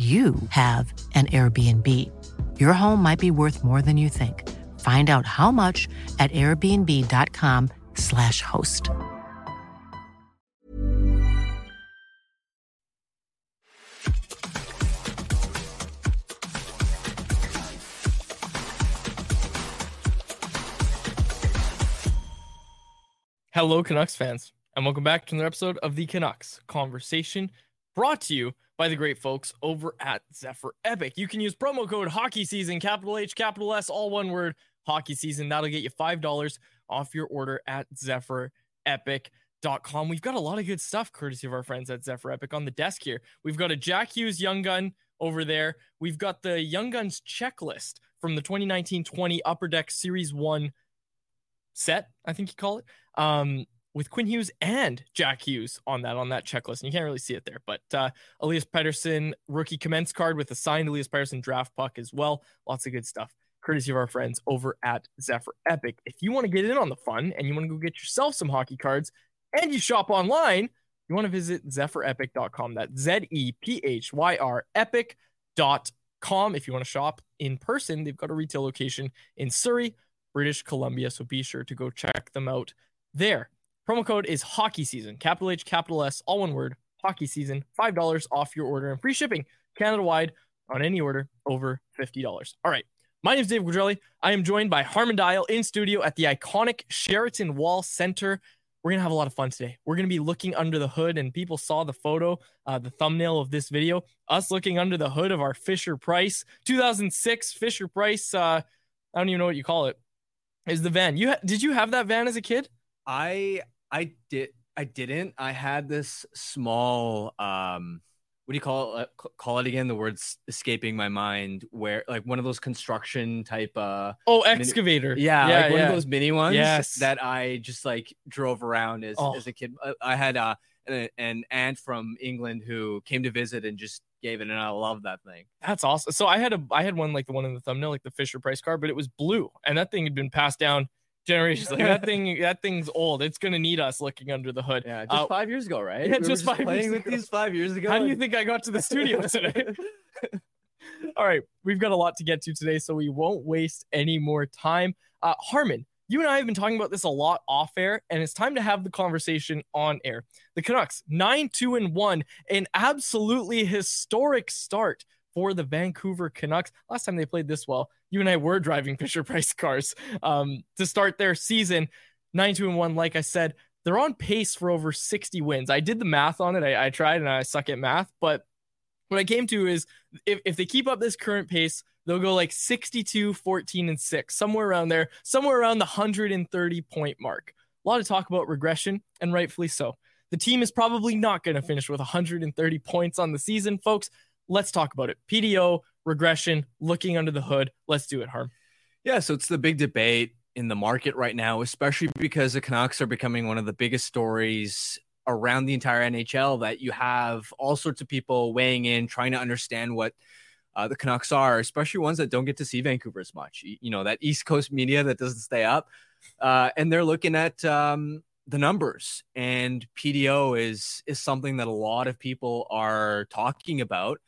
you have an Airbnb. Your home might be worth more than you think. Find out how much at airbnb.com/slash host. Hello, Canucks fans, and welcome back to another episode of the Canucks Conversation, brought to you by the great folks over at Zephyr Epic. You can use promo code Hockey Season, capital H, capital S, all one word, Hockey Season. That'll get you five dollars off your order at zephyr ZephyrEpic.com. We've got a lot of good stuff courtesy of our friends at Zephyr Epic on the desk here. We've got a Jack Hughes Young Gun over there. We've got the Young Guns checklist from the 2019-20 Upper Deck Series 1 set, I think you call it, um, with Quinn Hughes and Jack Hughes on that on that checklist. And you can't really see it there, but uh, Elias Pettersson rookie commence card with a signed Elias Pettersson draft puck as well. Lots of good stuff. Courtesy of our friends over at Zephyr Epic. If you want to get in on the fun and you want to go get yourself some hockey cards and you shop online, you want to visit zephyrepic.com. That's Z E P H Y R epic.com. If you want to shop in person, they've got a retail location in Surrey, British Columbia. So be sure to go check them out there. Promo code is hockey season, capital H, capital S, all one word, hockey season, $5 off your order and free shipping Canada wide on any order over $50. All right. My name is Dave Quadrelli. I am joined by Harman Dayal in studio at the iconic Sheraton Wall Center. We're going to have a lot of fun today. We're going to be looking under the hood, and people saw the photo, uh, the thumbnail of this video, us looking under the hood of our Fisher Price 2006 Fisher Price. Uh, I don't even know what you call it. Is the van? You ha- did you have that van as a kid? I I did I didn't. I had this small um what do you call it uh, call it again the words escaping my mind where like one of those construction type uh Oh, mini- excavator. yeah, yeah, like one yeah. of those mini ones Yes. that I just like drove around as, Oh. as a kid. Uh, I had uh an, an aunt from England who came to visit and just gave it and I love that thing. That's awesome. So I had a I had one like the one in the thumbnail, like the Fisher Price car, but it was blue, and that thing had been passed down generations. Like that thing, that thing's old. It's gonna need us looking under the hood. Yeah, just Uh, five years ago, right? yeah, We just five playing years with ago. these five years ago. How do you think I got to the studio today? All right, we've got a lot to get to today, so we won't waste any more time. Uh, Harman, you and I have been talking about this a lot off air, and it's time to have the conversation on air. The Canucks, 9 2 and 1, an absolutely historic start for the Vancouver Canucks. Last time they played this well, you and I were driving Fisher Price cars um, to start their season. 9 2 and 1, like I said, they're on pace for over 60 wins. I did the math on it. I, I tried and I suck at math, but what I came to is if, if they keep up this current pace, they'll go like 62, 14, and 6, somewhere around there, somewhere around the 130 point mark. A lot of talk about regression, and rightfully so. The team is probably not going to finish with 130 points on the season, folks. Let's talk about it. PDO, regression, looking under the hood. Let's do it, Harm. Yeah, so it's the big debate in the market right now, especially because the Canucks are becoming one of the biggest stories around the entire NHL that you have all sorts of people weighing in, trying to understand what uh, the Canucks are, especially ones that don't get to see Vancouver as much. You know, that East Coast media that doesn't stay up. Uh, and they're looking at um, the numbers, and PDO is is something that a lot of people are talking about.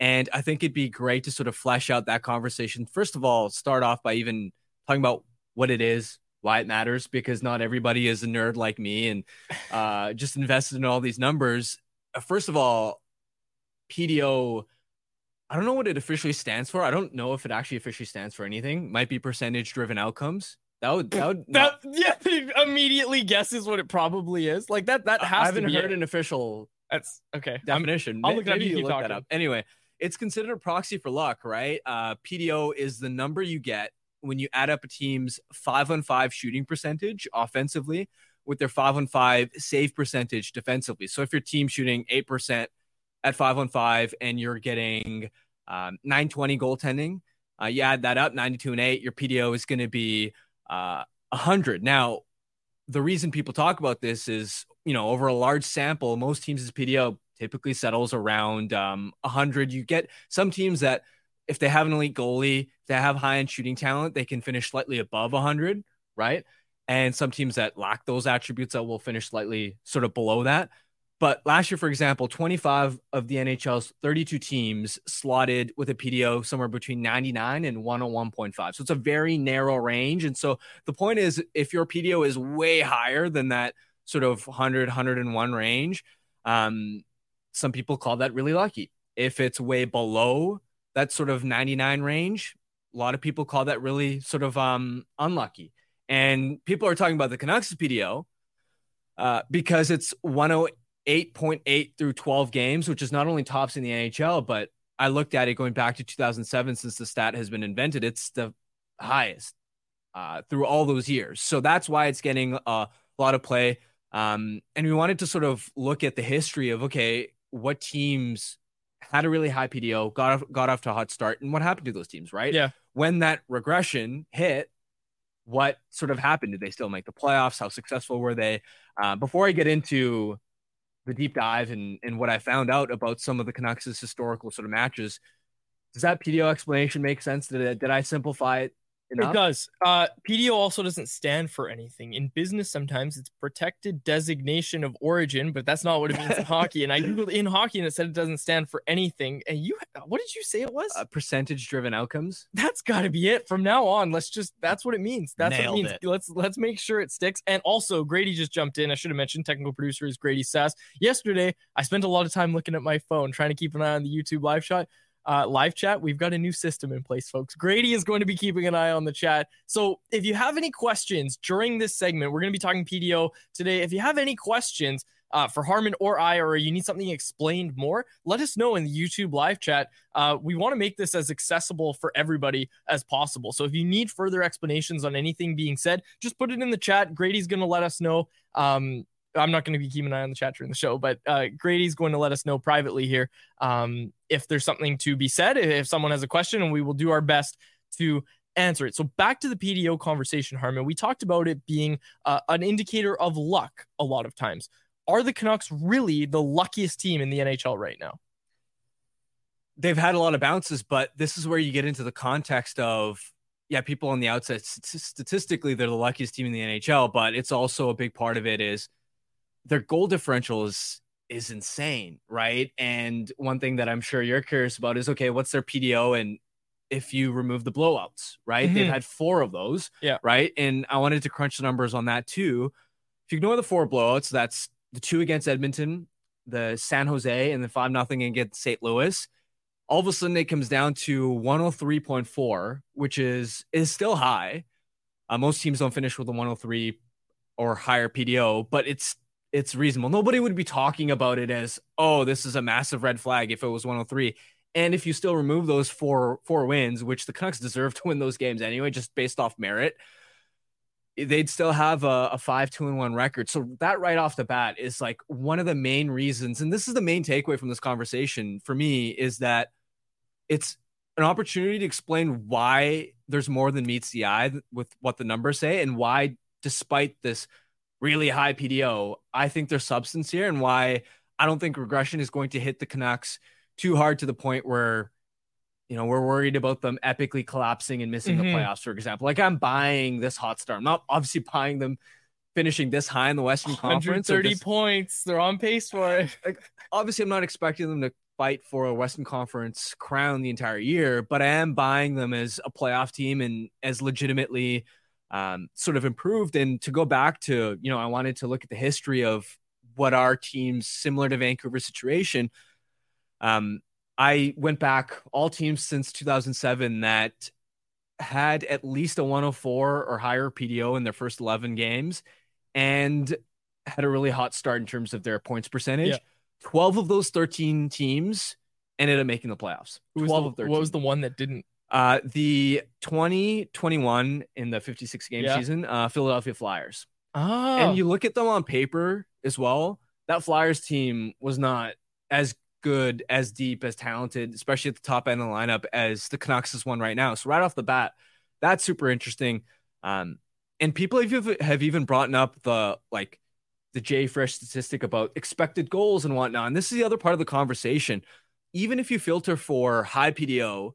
And I think it'd be great to sort of flesh out that conversation. First of all, start off by even talking about what it is, why it matters because not everybody is a nerd like me and uh, just invested in all these numbers. Uh, first of all, PDO, I don't know what it officially stands for. I don't know if it actually officially stands for anything. Might be percentage driven outcomes. That would that would that not... yeah immediately guesses what it probably is. Like that that has I haven't heard it. an official that's okay definition. i will look Maybe you you look that up. Anyway, it's considered a proxy for luck, right? Uh, PDO is the number you get when you add up a team's five on five shooting percentage offensively with their five on five save percentage defensively. So if your team shooting 8% at five on five and you're getting um, 920 goaltending, uh, you add that up 92 and 8, your PDO is going to be uh, 100. Now, the reason people talk about this is, you know, over a large sample, most teams' PDO typically settles around um, 100. You get some teams that if they have an elite goalie, they have high end shooting talent, they can finish slightly above 100, right? And some teams that lack those attributes that will finish slightly sort of below that. But last year, for example, 25 of the NHL's 32 teams slotted with a PDO somewhere between 99 and 101.5. So it's a very narrow range. And so the point is, if your PDO is way higher than that sort of 100, 101 range, um, some people call that really lucky. If it's way below that sort of 99 range. A lot of people call that really sort of um, unlucky. And people are talking about the Canucks PDO uh, because it's 108.8 through 12 games, which is not only tops in the NHL, but I looked at it going back to 2007 since the stat has been invented. It's the highest uh, through all those years. So that's why it's getting a lot of play. Um, and we wanted to sort of look at the history of okay, what teams had a really high PDO, got off, got off to a hot start, and what happened to those teams, right? Yeah. When that regression hit, what sort of happened? Did they still make the playoffs? How successful were they? Uh, before I get into the deep dive and, and what I found out about some of the Canucks' historical sort of matches, does that PDO explanation make sense? Did, did I simplify it Enough? It does. Uh, PDO also doesn't stand for anything. In business, sometimes it's protected designation of origin, but that's not what it means in hockey. And I googled in hockey and it said it doesn't stand for anything. And you, what did you say it was? Uh, percentage driven outcomes. That's got to be it. From now on, let's just. That's what it means. That's Nailed what it means. It. Let's let's make sure it sticks. And also, Grady just jumped in. I should have mentioned technical producer is Grady Sass. Yesterday, I spent a lot of time looking at my phone, trying to keep an eye on the YouTube live shot uh, live chat. We've got a new system in place, folks. Grady is going to be keeping an eye on the chat. So if you have any questions during this segment, we're going to be talking PDO today. If you have any questions, uh, for Harman or I, or you need something explained more, let us know in the YouTube live chat. Uh, we want to make this as accessible for everybody as possible. So if you need further explanations on anything being said, just put it in the chat. Grady's going to let us know. Um, I'm not going to be keeping an eye on the chat during the show, but uh, Grady's going to let us know privately here um, if there's something to be said, if someone has a question, and we will do our best to answer it. So back to the PDO conversation, Harman. We talked about it being uh, an indicator of luck a lot of times. Are the Canucks really the luckiest team in the NHL right now? They've had a lot of bounces, but this is where you get into the context of yeah, people on the outside statistically they're the luckiest team in the NHL, but it's also a big part of it is their goal differential is is insane, right? And one thing that I'm sure you're curious about is okay, what's their PDO and if you remove the blowouts, right? Mm-hmm. They've had four of those, yeah, right. And I wanted to crunch the numbers on that too. If you ignore the four blowouts, that's the two against Edmonton, the San Jose, and the five nothing against St. Louis. All of a sudden, it comes down to 103.4, which is is still high. Uh, most teams don't finish with a 103 or higher PDO, but it's it's reasonable. Nobody would be talking about it as, oh, this is a massive red flag if it was 103. And if you still remove those four four wins, which the Canucks deserve to win those games anyway, just based off merit, they'd still have a, a five two and one record. So that right off the bat is like one of the main reasons, and this is the main takeaway from this conversation for me is that it's an opportunity to explain why there's more than meets the eye with what the numbers say, and why, despite this really high PDO, I think there's substance here, and why I don't think regression is going to hit the Canucks too hard to the point where you know, we're worried about them epically collapsing and missing mm-hmm. the playoffs, for example. Like I'm buying this hot start. I'm not obviously buying them finishing this high in the Western Conference. 30 points. They're on pace for it. Like, obviously, I'm not expecting them to fight for a Western Conference crown the entire year, but I am buying them as a playoff team and as legitimately um, sort of improved. And to go back to, you know, I wanted to look at the history of what our teams similar to Vancouver situation. Um, I went back all teams since 2007 that had at least a 104 or higher PDO in their first 11 games and had a really hot start in terms of their points percentage. Yeah. 12 of those 13 teams ended up making the playoffs. 12 the, of 13. What was the one that didn't? Uh, the 2021 in the 56 game yeah. season, uh, Philadelphia Flyers. Oh. And you look at them on paper as well. That Flyers team was not as good, as deep, as talented, especially at the top end of the lineup as the Canucks is one right now. So right off the bat, that's super interesting. Um, and people have, have even brought up the like the JFresh statistic about expected goals and whatnot. And this is the other part of the conversation. Even if you filter for high PDO,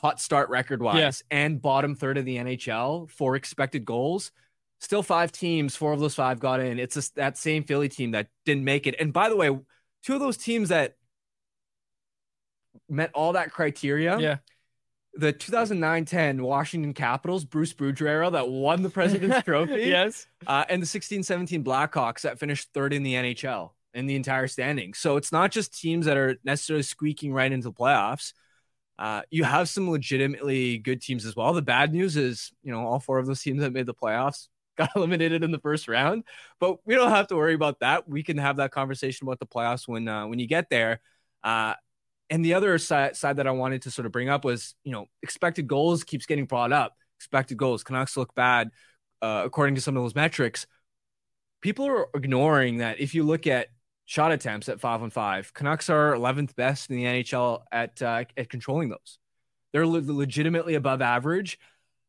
hot start record wise, yeah. and bottom third of the NHL for expected goals, still five teams, four of those five got in. It's a, that same Philly team that didn't make it. And by the way, two of those teams that met all that criteria. Yeah. The 2009-10 Washington Capitals, Bruce Boudreau that won the President's Trophy. yes. Uh, and the 16-17 Blackhawks that finished third in the NHL in the entire standing. So it's not just teams that are necessarily squeaking right into the playoffs. Uh, you have some legitimately good teams as well. The bad news is, you know, all four of those teams that made the playoffs got eliminated in the first round. But we don't have to worry about that. We can have that conversation about the playoffs when uh, when you get there. Uh, and the other side, side that I wanted to sort of bring up was, you know, expected goals keeps getting brought up. Expected goals, Canucks look bad uh, according to some of those metrics. People are ignoring that. If you look at shot attempts at five on five, Canucks are 11th best in the NHL at uh, at controlling those. They're le- legitimately above average.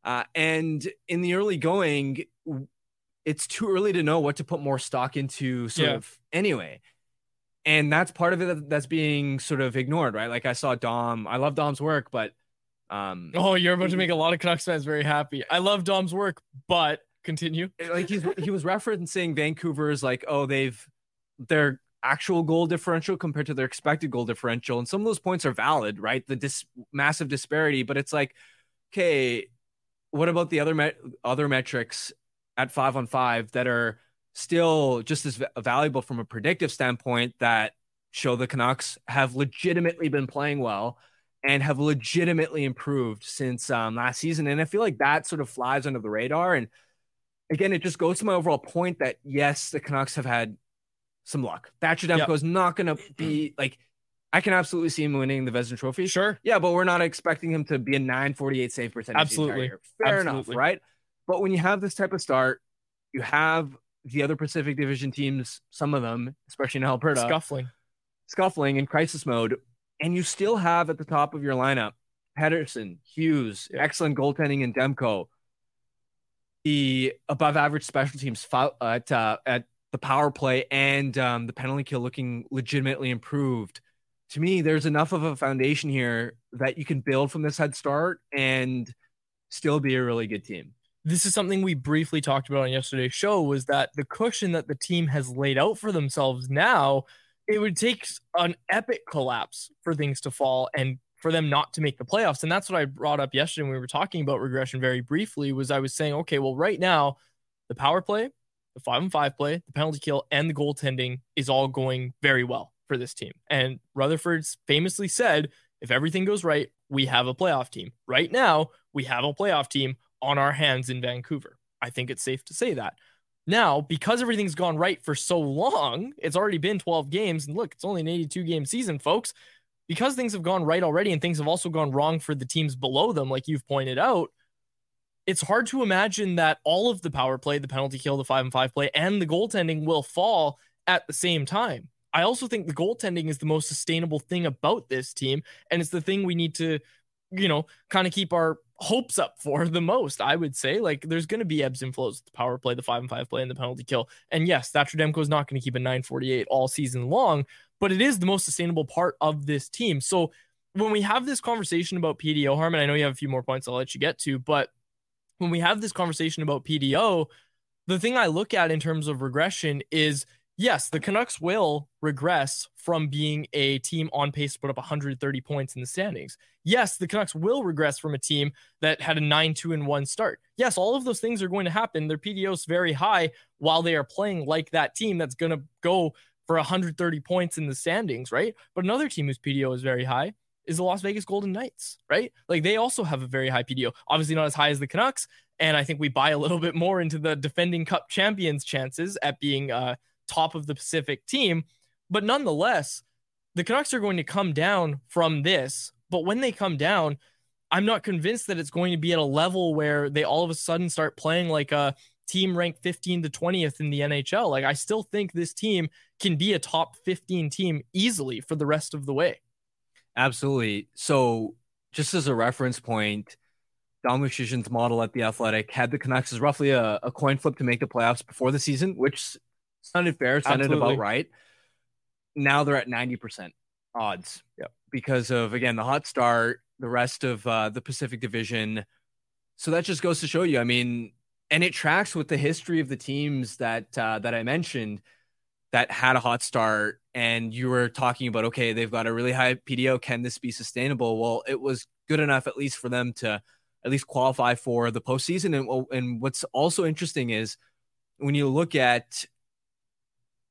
Uh, and in the early going, it's too early to know what to put more stock into sort yeah. of anyway. And that's part of it that's being sort of ignored, right? Like I saw Dom, I love Dom's work, but um Oh, you're about to make a lot of Canucks fans very happy. I love Dom's work, but continue. Like he's he was referencing Vancouver's like, oh, they've their actual goal differential compared to their expected goal differential. And some of those points are valid, right? The dis- massive disparity, but it's like, okay, what about the other met- other metrics at five on five that are still just as valuable from a predictive standpoint that show the Canucks have legitimately been playing well and have legitimately improved since um, last season. And I feel like that sort of flies under the radar. And again, it just goes to my overall point that yes, the Canucks have had some luck. Thatcher Demko yep. is not going to be like I can absolutely see him winning the Vezina Trophy. Sure. Yeah, but we're not expecting him to be a 948 save percentage. Absolutely. Fair absolutely. enough, right? But when you have this type of start, you have the other Pacific Division teams, some of them, especially in Alberta, scuffling, scuffling in crisis mode, and you still have at the top of your lineup Pettersson, Hughes, yeah. excellent goaltending in Demko, the above average special teams at uh, at the power play and um, the penalty kill looking legitimately improved to me, there's enough of a foundation here that you can build from this head start and still be a really good team. This is something we briefly talked about on yesterday's show was that the cushion that the team has laid out for themselves now, it would take an epic collapse for things to fall and for them not to make the playoffs. And that's what I brought up yesterday when we were talking about regression very briefly was I was saying, okay, well, right now, the power play, the five and five play, the penalty kill, and the goaltending is all going very well for this team. And Rutherford's famously said, if everything goes right, we have a playoff team. Right now, we have a playoff team on our hands in Vancouver. I think it's safe to say that. Now, because everything's gone right for so long, it's already been 12 games. And look, it's only an 82 game season, folks. Because things have gone right already and things have also gone wrong for the teams below them, like you've pointed out, it's hard to imagine that all of the power play, the penalty kill, the five and five play, and the goaltending will fall at the same time. I also think the goaltending is the most sustainable thing about this team. And it's the thing we need to, you know, kind of keep our hopes up for the most, I would say. Like there's going to be ebbs and flows with the power play, the five and five play, and the penalty kill. And yes, Thatcher Demko is not going to keep a 948 all season long, but it is the most sustainable part of this team. So when we have this conversation about PDO, Harman, I know you have a few more points I'll let you get to, but when we have this conversation about PDO, the thing I look at in terms of regression is yes, the Canucks will regress from being a team on pace to put up 130 points in the standings. Yes, the Canucks will regress from a team that had a 9 2 and 1 start. Yes, all of those things are going to happen. Their PDO is very high while they are playing like that team that's going to go for 130 points in the standings, right? But another team whose PDO is very high is the Las Vegas Golden Knights, right? Like they also have a very high PDO. Obviously, not as high as the Canucks. And I think we buy a little bit more into the defending cup champions chances at being uh, top of the Pacific team. But nonetheless, the Canucks are going to come down from this. But when they come down, I'm not convinced that it's going to be at a level where they all of a sudden start playing like a team ranked 15 to 20th in the NHL. Like I still think this team can be a top 15 team easily for the rest of the way. Absolutely. So just as a reference point, Don Luszczyszyn's model at the Athletic had the Canucks as roughly a, a coin flip to make the playoffs before the season, which sounded fair, sounded Absolutely. about right. Now they're at 90% odds. Yep. Because of, again, the hot start, the rest of uh, the Pacific Division. So that just goes to show you. I mean, and it tracks with the history of the teams that uh, that I mentioned that had a hot start. And you were talking about, okay, they've got a really high PDO. Can this be sustainable? Well, it was good enough, at least for them to at least qualify for the postseason. And, and what's also interesting is when you look at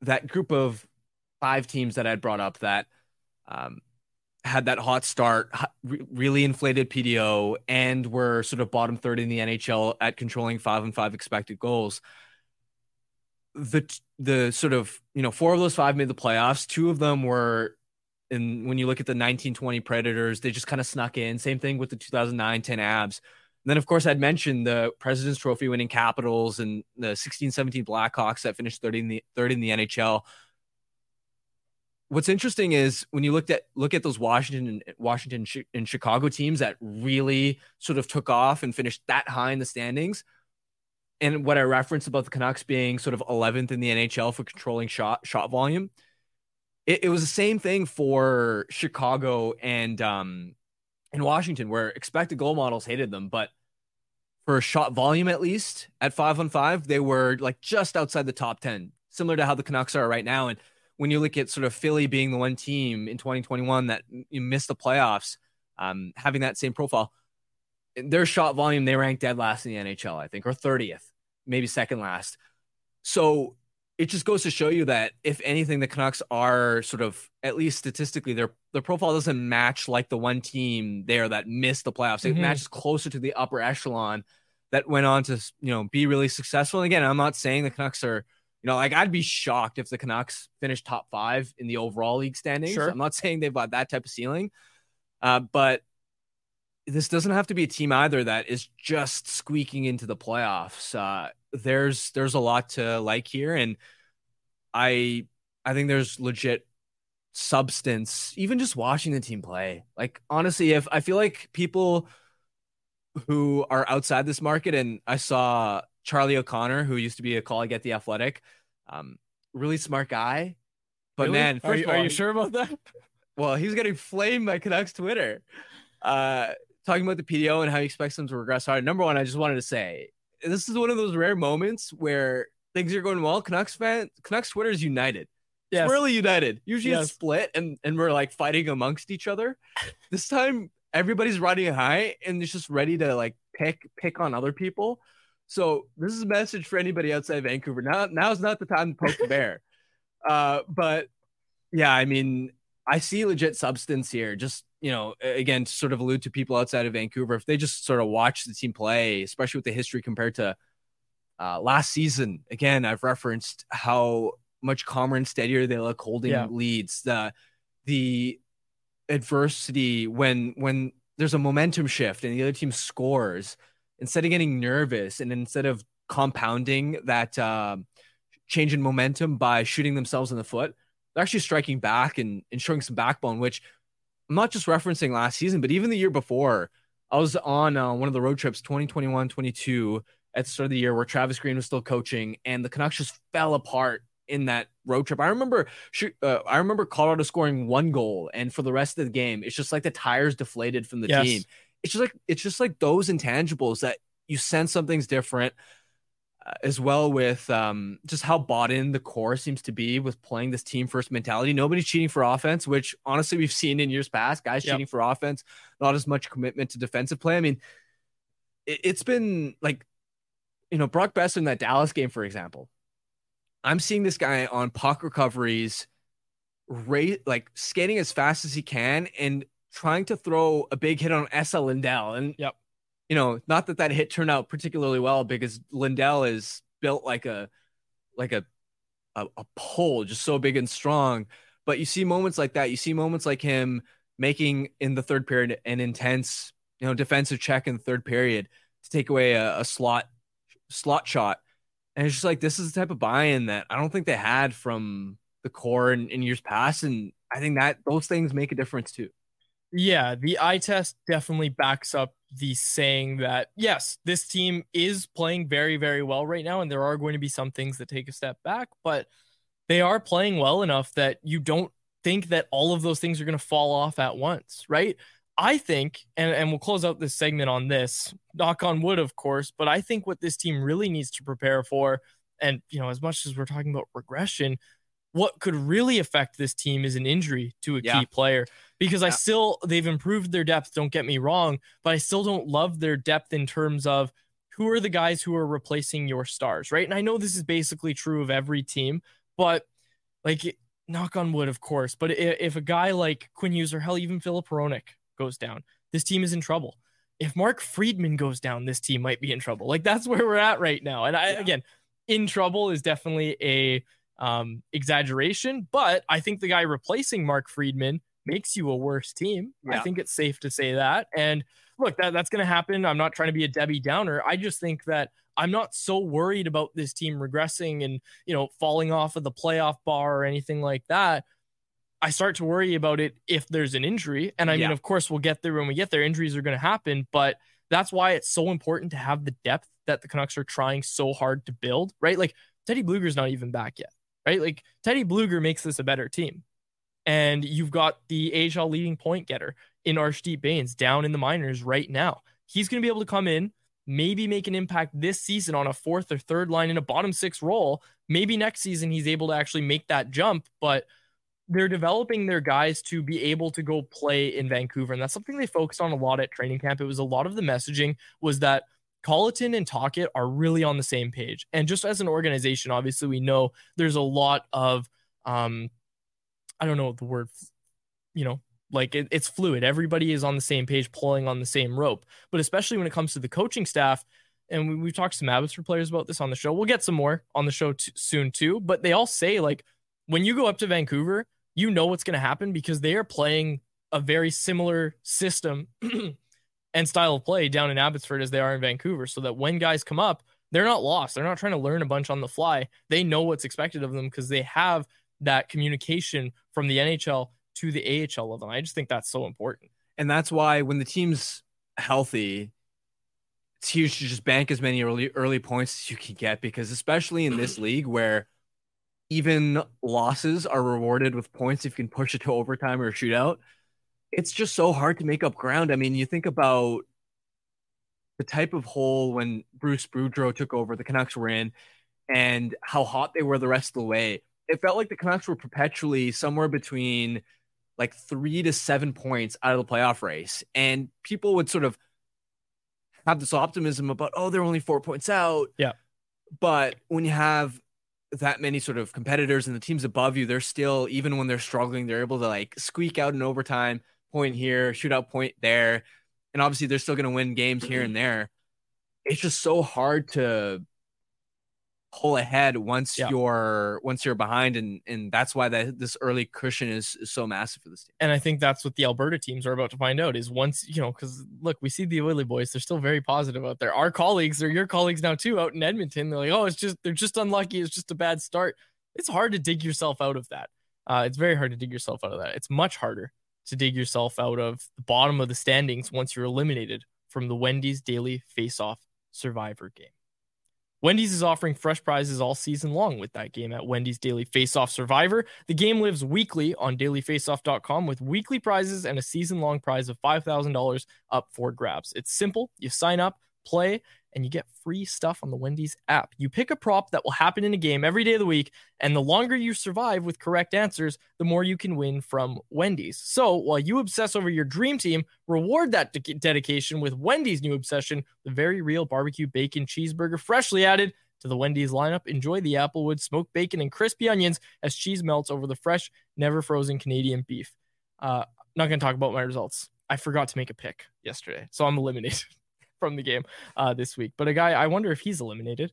that group of five teams that I had brought up that um, had that hot start, really inflated PDO, and were sort of bottom third in the NHL at controlling five and five expected goals. The the sort of you know four of those five made the playoffs. Two of them were and when you look at the 1920 Predators, they just kind of snuck in. Same thing with the 2009 10 Avs. And then, of course, I'd mentioned the President's Trophy winning Capitals and the 16 17 Blackhawks that finished third in the third in the NHL. What's interesting is when you looked at look at those Washington and Washington and Chicago teams that really sort of took off and finished that high in the standings. And what I referenced about the Canucks being sort of 11th in the NHL for controlling shot shot volume, it, it was the same thing for Chicago and um, in Washington where expected goal models hated them, but for shot volume at least at five on five, they were like just outside the top 10, similar to how the Canucks are right now. And when you look at sort of Philly being the one team in 2021 that missed the playoffs, um, having that same profile, their shot volume, they ranked dead last in the NHL, I think, or 30th, maybe second last. So it just goes to show you that if anything, the Canucks are sort of at least statistically their their profile doesn't match like the one team there that missed the playoffs. It mm-hmm. matches closer to the upper echelon that went on to you know be really successful. And again, I'm not saying the Canucks are you know like I'd be shocked if the Canucks finished top five in the overall league standings. Sure. I'm not saying they've got that type of ceiling, uh, but this doesn't have to be a team either that is just squeaking into the playoffs. Uh, there's there's a lot to like here, and I I think there's legit substance even just watching the team play. Like honestly, if I feel like people who are outside this market, and I saw Charlie O'Connor, who used to be a colleague at the Athletic, um, really smart guy. But really? man, are you, all, are you sure about that? Well, he's getting flamed by Canucks Twitter. Uh, talking about the PDO and how he expects them to regress hard. Number one, I just wanted to say this is one of those rare moments where things are going well. Canucks fan, Canucks Twitter is united. Yes. It's really united. Usually yes. it's split and, and we're like fighting amongst each other. this time everybody's riding high and it's just ready to like pick pick on other people. So this is a message for anybody outside Vancouver. Now now's not the time to poke the bear. Uh, but yeah, I mean, I see legit substance here. Just you know, again, to sort of allude to people outside of Vancouver, if they just sort of watch the team play, especially with the history compared to Uh, last season, again, I've referenced how much calmer and steadier they look holding Yeah. leads. The the adversity when when there's a momentum shift and the other team scores, instead of getting nervous and instead of compounding that um, change in momentum by shooting themselves in the foot, they're actually striking back and, and showing some backbone, which I'm not just referencing last season, but even the year before. I was on uh, one of the road trips 2021 22 at the start of the year where Travis Green was still coaching and the Canucks just fell apart in that road trip. I remember uh, I remember Colorado scoring one goal and for the rest of the game it's just like the tires deflated from the Yes. team. It's just like it's just like those intangibles that you sense something's different as well with um, just how bought in the core seems to be with playing this team first mentality. Nobody's cheating for offense, which honestly we've seen in years past. Guys Yep. cheating for offense, not as much commitment to defensive play. I mean, it, it's been like, you know, Brock Boeser in that Dallas game, for example. I'm seeing this guy on puck recoveries, rate like skating as fast as he can and trying to throw a big hit on Esa Lindell. And Yep. You know, not that that hit turned out particularly well because Lindell is built like a like a a, a pole, just so big and strong. But you see moments like that. You see moments like him making in the third period an intense, you know, defensive check in the third period to take away a, a slot slot shot. And it's just like this is the type of buy-in that I don't think they had from the core in, in years past. And I think that those things make a difference too. Yeah, the eye test definitely backs up the saying that yes, this team is playing very, very well right now, and there are going to be some things that take a step back, but they are playing well enough that you don't think that all of those things are going to fall off at once, right? I think, and, and we'll close out this segment on this, knock on wood, of course, but I think what this team really needs to prepare for, and you know, as much as we're talking about regression, what could really affect this team is an injury to a Yeah. key player because I still they've improved their depth. Don't get me wrong, but I still don't love their depth in terms of who are the guys who are replacing your stars, right? And I know this is basically true of every team, but like knock on wood, of course. But i- if a guy like Quinn Hughes or hell even Filip Hronek goes down, this team is in trouble. If Mark Friedman goes down, this team might be in trouble. Like that's where we're at right now. And I Yeah. again, in trouble is definitely a um, exaggeration, but I think the guy replacing Mark Friedman makes you a worse team. I think it's safe to say that. And look, that, that's going to happen. I'm not trying to be a Debbie Downer. I just think that I'm not so worried about this team regressing and, you know, falling off of the playoff bar or anything like that. I start to worry about it if there's an injury. And I mean, of course, we'll get there when we get there. Injuries are going to happen, but that's why it's so important to have the depth that the Canucks are trying so hard to build, right? Like Teddy Blueger's not even back yet, right? Like Teddy Blueger makes this a better team. And you've got the AHL leading point getter in Arshdeep Bains down in the minors right now. He's going to be able to come in, maybe make an impact this season on a fourth or third line in a bottom six role. Maybe next season he's able to actually make that jump, but they're developing their guys to be able to go play in Vancouver. And that's something they focused on a lot at training camp. It was a lot of the messaging was that Colliton and Tocchet are really on the same page. And just as an organization, obviously, we know there's a lot of, um, I don't know the word, you know, like it, it's fluid. Everybody is on the same page, pulling on the same rope. But especially when it comes to the coaching staff, and we, we've talked to some Abbotsford players about this on the show. We'll get some more on the show t- soon too. But they all say like when you go up to Vancouver, you know what's going to happen because they are playing a very similar system and style of play down in Abbotsford as they are in Vancouver. So that when guys come up, they're not lost. They're not trying to learn a bunch on the fly. They know what's expected of them because they have that communication from the NHL to the AHL level. I just think that's so important. And that's why when the team's healthy, it's huge to just bank as many early early points as you can get because especially in this league where even losses are rewarded with points if you can push it to overtime or a shootout, it's just so hard to make up ground. I mean, you think about the type of hole when Bruce Boudreau took over, the Canucks were in, and how hot they were the rest of the way. It felt like the Canucks were perpetually somewhere between like three to seven points out of the playoff race. And people would sort of have this optimism about, oh, they're only four points out. Yeah. But when you have that many sort of competitors and the teams above you, they're still, even when they're struggling, they're able to like squeak out an overtime point here, shootout point there. And obviously they're still going to win games here and there. It's just so hard to pull ahead once Yeah. you're once you're behind, and and that's why that this early cushion is, is so massive for this team. And I think that's what the Alberta teams are about to find out is once, you know, because look, we see the Oily boys, they're still very positive out there. Our colleagues, they're your colleagues now too out in Edmonton. They're like, oh, it's just, they're just unlucky. It's just a bad start. It's hard to dig yourself out of that. Uh, it's very hard to dig yourself out of that. It's much harder to dig yourself out of the bottom of the standings once you're eliminated from the Wendy's Daily Face Off Survivor game. Wendy's is offering fresh prizes all season long with that game at Wendy's Daily Face Off Survivor. The game lives weekly on dailyfaceoff.com with weekly prizes and a season long prize of $5,000 up for grabs. It's simple. You sign up, play, and you get free stuff on the Wendy's app. You pick a prop that will happen in a game every day of the week, and the longer you survive with correct answers, the more you can win from Wendy's. So while you obsess over your dream team, reward that de- dedication with Wendy's new obsession, the very real barbecue bacon cheeseburger freshly added to the Wendy's lineup. Enjoy the Applewood smoked bacon and crispy onions as cheese melts over the fresh, never frozen Canadian beef. Uh, not going to talk about my results. I forgot to make a pick yesterday, so I'm eliminated from the game uh, this week. But a guy, I wonder if he's eliminated.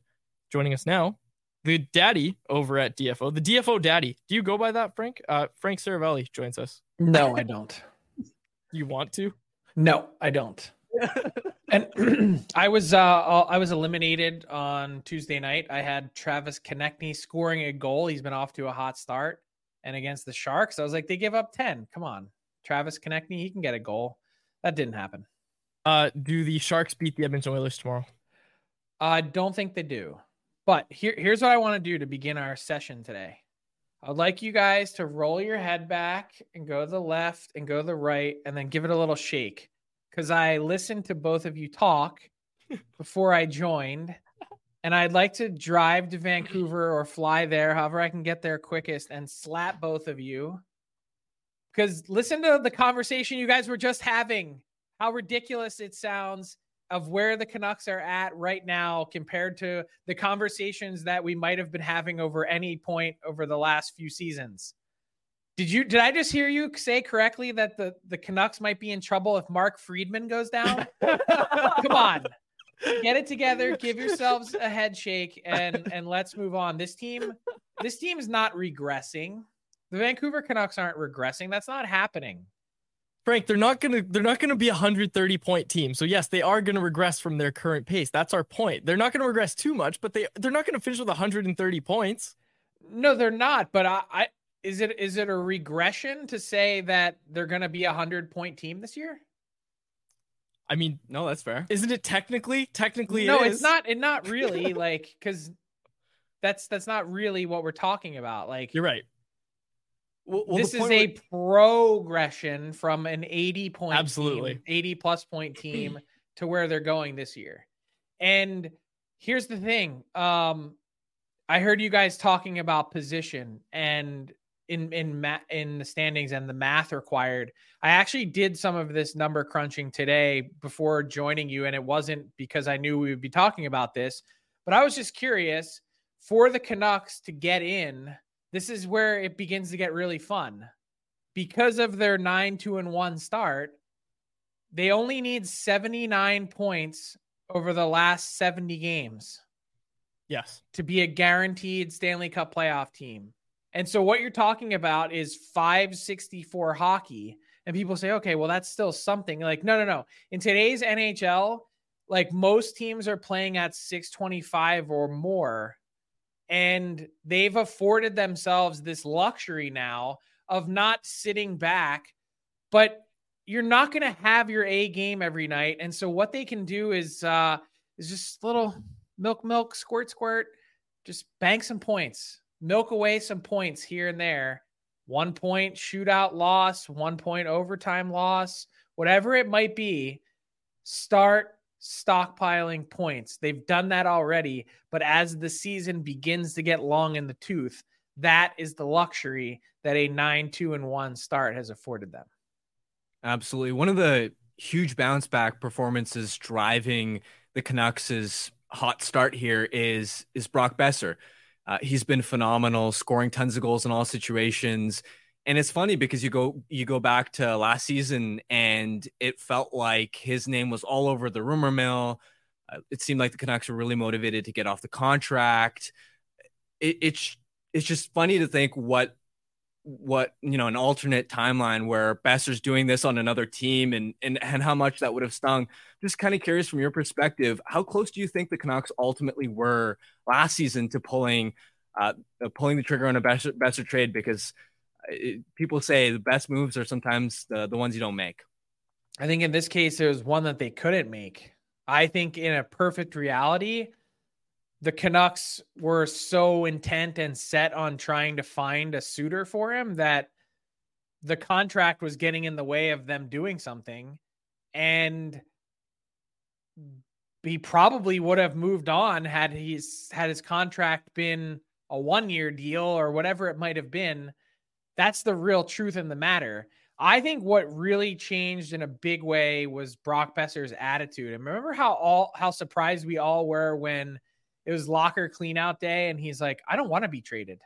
Joining us now, the daddy over at DFO, the DFO daddy. Do you go by that, Frank? Uh, Frank Seravalli joins us. No, I don't. You want to? No, I don't. and I was uh I was eliminated on Tuesday night. I had Travis Konecny scoring a goal. He's been off to a hot start. And against the Sharks, I was like, they give up 10. Come on. Travis Konecny, he can get a goal. That didn't happen. Uh, do the Sharks beat the Edmonton Oilers tomorrow? I don't think they do. But here, here's what I want to do to begin our session today. I'd like you guys to roll your head back and go to the left and go to the right and then give it a little shake. Because I listened to both of you talk before I joined. And I'd like to drive to Vancouver or fly there, however I can get there quickest, and slap both of you. Because listen to the conversation you guys were just having, how ridiculous it sounds of where the Canucks are at right now compared to the conversations that we might have been having over any point over the last few seasons. Did you did I just hear you say correctly that the the Canucks might be in trouble if Mark Friedman goes down? Come on. Get it together, give yourselves a head shake and and let's move on. This team this team is not regressing. The Vancouver Canucks aren't regressing. That's not happening. Frank, they're not gonna they're not gonna be a hundred thirty point team. So yes, they are gonna regress from their current pace. That's our point. They're not gonna regress too much, but they they're not gonna finish with 130 points. No, they're not. But I, I is it is it a regression to say that they're going to be a hundred point team this year? I mean, No, that's fair. isn't it technically? Technically, no, it it's not. It not really like because that's that's not really what we're talking about. Like You're right. Well, well, this is a progression from an 80 point Absolutely. team, 80 plus point team to where they're going this year. And here's the thing. Um I heard you guys talking about position and in in ma- in the standings and the math required. I actually did some of this number crunching today before joining you and it wasn't because I knew we would be talking about this, but I was just curious for the Canucks to get in this is where it begins to get really fun because of their 9 2 and 1 start they only need 79 points over the last 70 games Yes. to be a guaranteed Stanley Cup playoff team. And so what you're talking about is 564 hockey and people say okay, well that's still something. Like no no no. In today's NHL, like most teams are playing at 625 or more and they've afforded themselves this luxury now of not sitting back but you're not going to have your A game every night. And so what they can do is uh is just little milk milk squirt squirt just bank some points milk away some points here and there. One point shootout loss one point overtime loss whatever it might be start stockpiling points. They've done that already, but as the season begins to get long in the tooth, that is the luxury that a 9 2 and 1 start has afforded them. Absolutely. One of the huge bounce back performances driving the Canucks' hot start here is is Brock Boeser. Uh, he's been phenomenal, scoring tons of goals in all situations. And it's funny because you go you go back to last season and it felt like his name was all over the rumor mill. Uh, it seemed like the Canucks were really motivated to get off the contract. It, it's it's just funny to think what what you know an alternate timeline where Boeser's doing this on another team and and and how much that would have stung. Just kind of curious from your perspective, how close do you think the Canucks ultimately were last season to pulling uh, pulling the trigger on a Boeser, Boeser trade? Because it, people say the best moves are sometimes the the ones you don't make. I think in this case, it was one that they couldn't make. I think in a perfect reality, the Canucks were so intent and set on trying to find a suitor for him that the contract was getting in the way of them doing something. And he probably would have moved on had he's had his contract been a one year deal or whatever it might have been. That's the real truth in the matter. I think what really changed in a big way was Brock Boeser's attitude. And remember how all how surprised we all were when it was locker cleanout day and he's like, I don't want to be traded.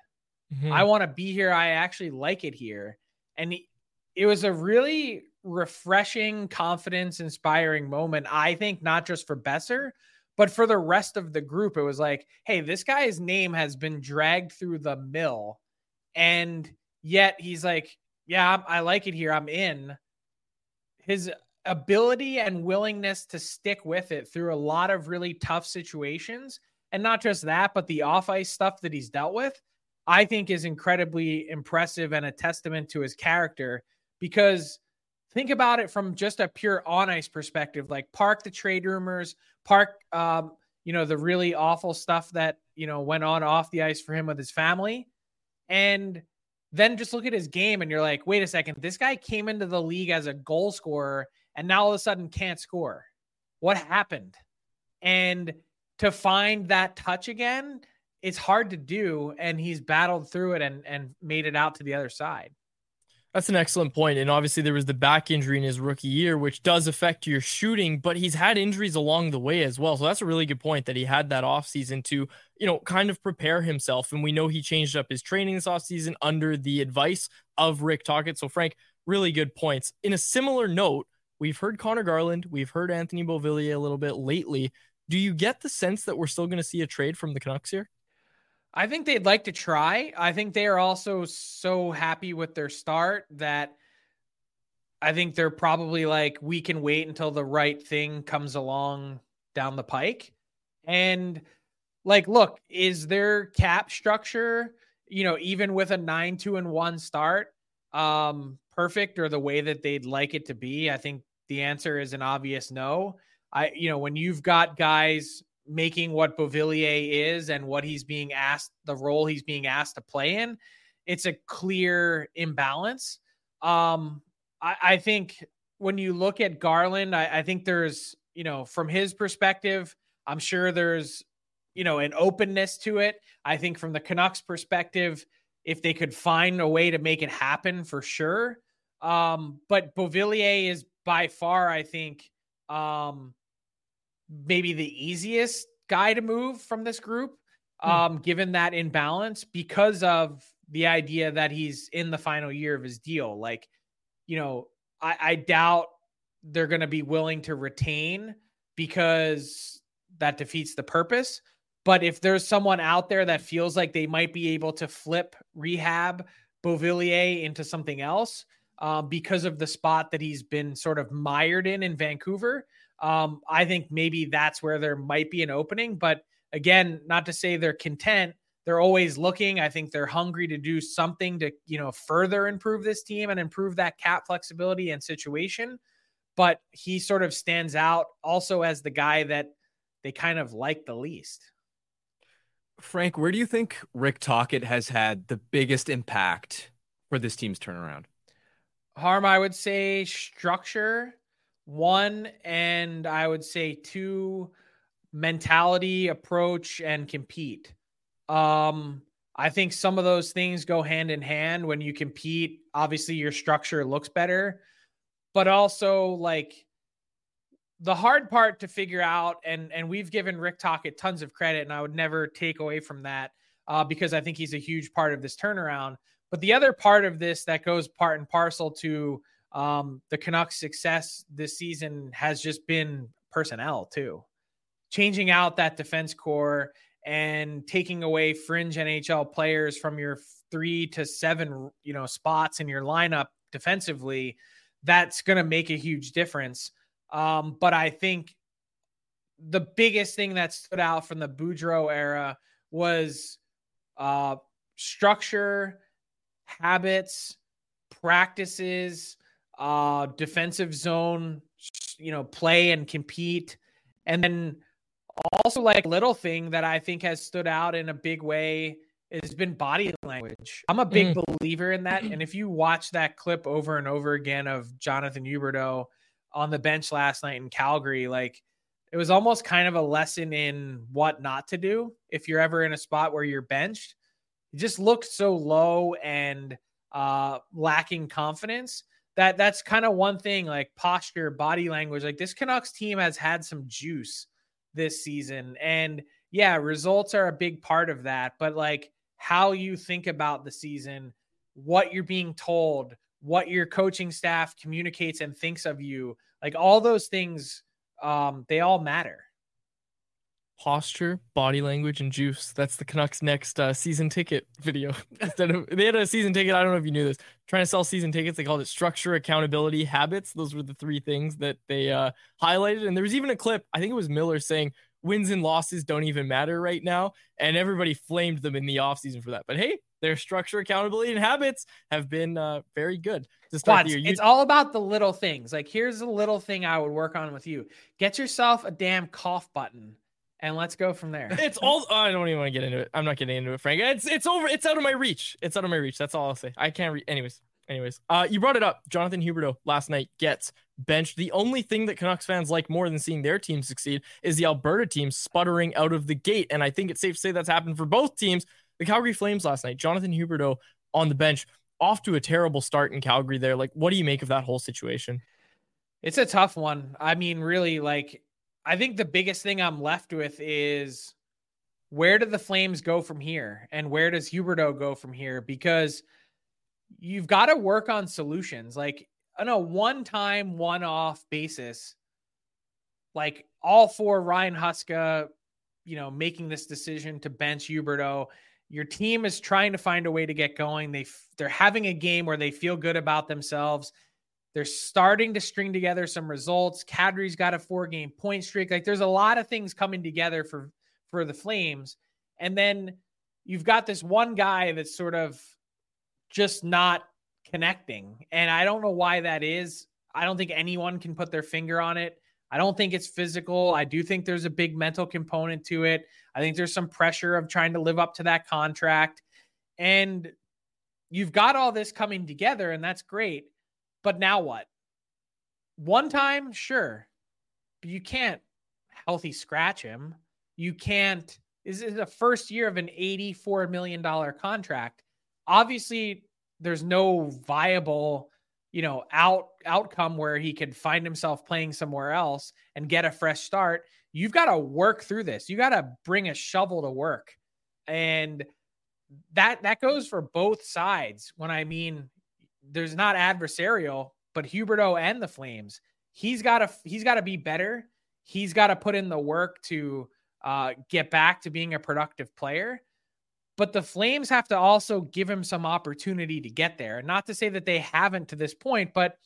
Mm-hmm. I want to be here. I actually like it here. And he, it was a really refreshing, confidence inspiring moment. I think not just for Boeser, but for the rest of the group. It was like, hey, this guy's name has been dragged through the mill. And yet he's like, yeah, I like it here. I'm in. His ability and willingness to stick with it through a lot of really tough situations and not just that, but the off ice stuff that he's dealt with, I think is incredibly impressive and a testament to his character. Because think about it from just a pure on ice perspective, like park the trade rumors, park, um, you know, the really awful stuff that, you know, went on off the ice for him with his family. And then just look at his game and you're like, wait a second, this guy came into the league as a goal scorer and now all of a sudden can't score. What happened? And to find that touch again, it's hard to do. And he's battled through it and, and made it out to the other side. That's an excellent point. And obviously, there was the back injury in his rookie year, which does affect your shooting, but he's had injuries along the way as well. So that's a really good point that he had that offseason to, you know, kind of prepare himself. And we know he changed up his training this offseason under the advice of Rick Tocchet. So, Frank, really good points. In a similar note, we've heard Conor Garland, we've heard Anthony Beauvillier a little bit lately. Do you get the sense that we're still going to see a trade from the Canucks here? I think they'd like to try. I think they are also so happy with their start that I think they're probably like, we can wait until the right thing comes along down the pike. And like, look, is their cap structure, you know, even with a nine, two, and one start, um, perfect or the way that they'd like it to be? I think the answer is an obvious no. I, you know, when you've got guys making what Beauvillier is and what he's being asked, the role he's being asked to play in, it's a clear imbalance. Um, I, I think when you look at Garland, I, I think there's, you know, from his perspective, I'm sure there's, you know, an openness to it. I think from the Canucks perspective, if they could find a way to make it happen for sure. Um, but Beauvillier is by far, I think, um, maybe the easiest guy to move from this group, hmm. um, given that imbalance because of the idea that he's in the final year of his deal. Like, you know, I, I doubt they're going to be willing to retain because that defeats the purpose. But if there's someone out there that feels like they might be able to flip rehab Beauvillier into something else uh, because of the spot that he's been sort of mired in in Vancouver, um, I think maybe that's where there might be an opening. But again, not to say they're content. They're always looking. I think they're hungry to do something to, you know, further improve this team and improve that cap flexibility and situation. But he sort of stands out also as the guy that they kind of like the least. Frank, where do you think Rick Tocchet has had the biggest impact for this team's turnaround? Harm, I would say structure one and I would say two mentality, approach, and compete. Um, I think some of those things go hand in hand. When you compete, obviously your structure looks better, but also like the hard part to figure out, and and we've given Rick Tocchet tons of credit, and I would never take away from that uh, because I think he's a huge part of this turnaround. But the other part of this that goes part and parcel to um, the Canucks' success this season has just been personnel too. changing out that defense core and taking away fringe NHL players from your three to seven, you know, spots in your lineup defensively, that's going to make a huge difference. Um, but I think the biggest thing that stood out from the Boudreau era was uh, structure, habits, practices, uh, defensive zone, you know, play and compete. And then also like little thing that I think has stood out in a big way has been body language. I'm a big mm. believer in that. And if you watch that clip over and over again of Jonathan Huberdeau on the bench last night in Calgary, like it was almost kind of a lesson in what not to do if you're ever in a spot where you're benched. He just looked so low and uh, lacking confidence that that's kind of one thing like posture, body language. Like this Canucks team has had some juice this season. And yeah, results are a big part of that, but like how you think about the season, what you're being told, what your coaching staff communicates and thinks of you, like all those things, um, they all matter. Posture, body language, and juice. That's the Canucks' next uh, season ticket video. Instead of they had a season ticket. I don't know if you knew this. Trying to sell season tickets, they called it structure, accountability, habits. Those were the three things that they uh, highlighted. And there was even a clip. I think it was Miller saying wins and losses don't even matter right now. And everybody flamed them in the offseason for that. But hey, their structure, accountability, and habits have been uh, very good to start the year. You- it's all about the little things. Like, here's a little thing I would work on with you get yourself a damn cough button. And let's go from there. It's all. I don't even want to get into it. I'm not getting into it, Frank. It's it's over. It's out of my reach. It's out of my reach. That's all I'll say. I can't. Re- Anyways, anyways. Uh, you brought it up. Jonathan Huberdeau last night gets benched. The only thing that Canucks fans like more than seeing their team succeed is the Alberta team sputtering out of the gate. And I think it's safe to say that's happened for both teams. The Calgary Flames last night, Jonathan Huberdeau on the bench, off to a terrible start in Calgary there. Like, what do you make of that whole situation? It's a tough one. I mean, really, like, I think the biggest thing I'm left with is where do the Flames go from here? And where does Huberdeau go from here? Because you've got to work on solutions. Like, on a one time, one off basis, like all for Ryan Huska, you know, making this decision to bench Huberdeau. Your team is trying to find a way to get going. They they're having a game where they feel good about themselves. They're starting to string together some results. Kadri's got a four game point streak. Like there's a lot of things coming together for for the Flames. And then you've got this one guy that's sort of just not connecting. And I don't know why that is. I don't think anyone can put their finger on it. I don't think it's physical. I do think there's a big mental component to it. I think there's some pressure of trying to live up to that contract. And you've got all this coming together, and that's great. But now what? One time, sure. But you can't healthy scratch him. You can't. This is the first year of an $84 million contract. Obviously, there's no viable you know out outcome where he could find himself playing somewhere else and get a fresh start you've got to work through this you got to bring a shovel to work and that that goes for both sides when i mean there's not adversarial but huberdeau and the flames he's got to he's got to be better he's got to put in the work to uh, get back to being a productive player but the Flames have to also give him some opportunity to get there. Not to say that they haven't to this point, but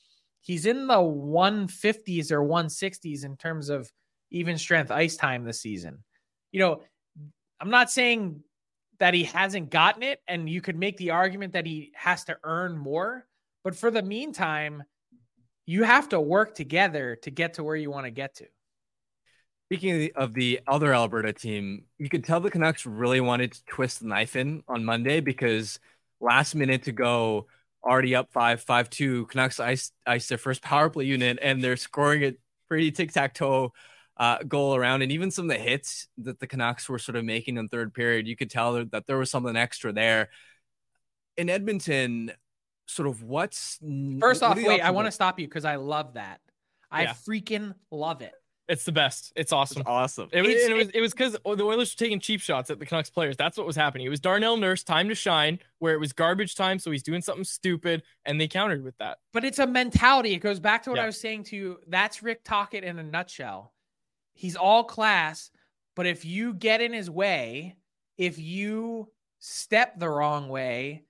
he's in the 150s or 160s in terms of even strength ice time this season. You know, I'm not saying that he hasn't gotten it, and you could make the argument that he has to earn more. But for the meantime, you have to work together to get to where you want to get to. Speaking of the, of the, other Alberta team, you could tell the Canucks really wanted to twist the knife in on Monday because last minute to go, already up five, five two. Canucks ice ice their first power play unit, and they're scoring it pretty tic tac toe uh, goal around. And even some of the hits that the Canucks were sort of making in third period, you could tell that there was something extra there. In Edmonton, sort of what's first off, wait, I want to stop you because I love that. I yeah. freaking love it. It's the best. It's awesome. It's awesome. It, it was it was because the Oilers were taking cheap shots at the Canucks players. That's what was happening. It was Darnell Nurse time to shine, where it was garbage time, so he's doing something stupid, and they countered with that. But it's a mentality. It goes back to what yeah. I was saying to you. That's Rick Tocchet in a nutshell. He's all class, But if you get in his way, if you step the wrong way,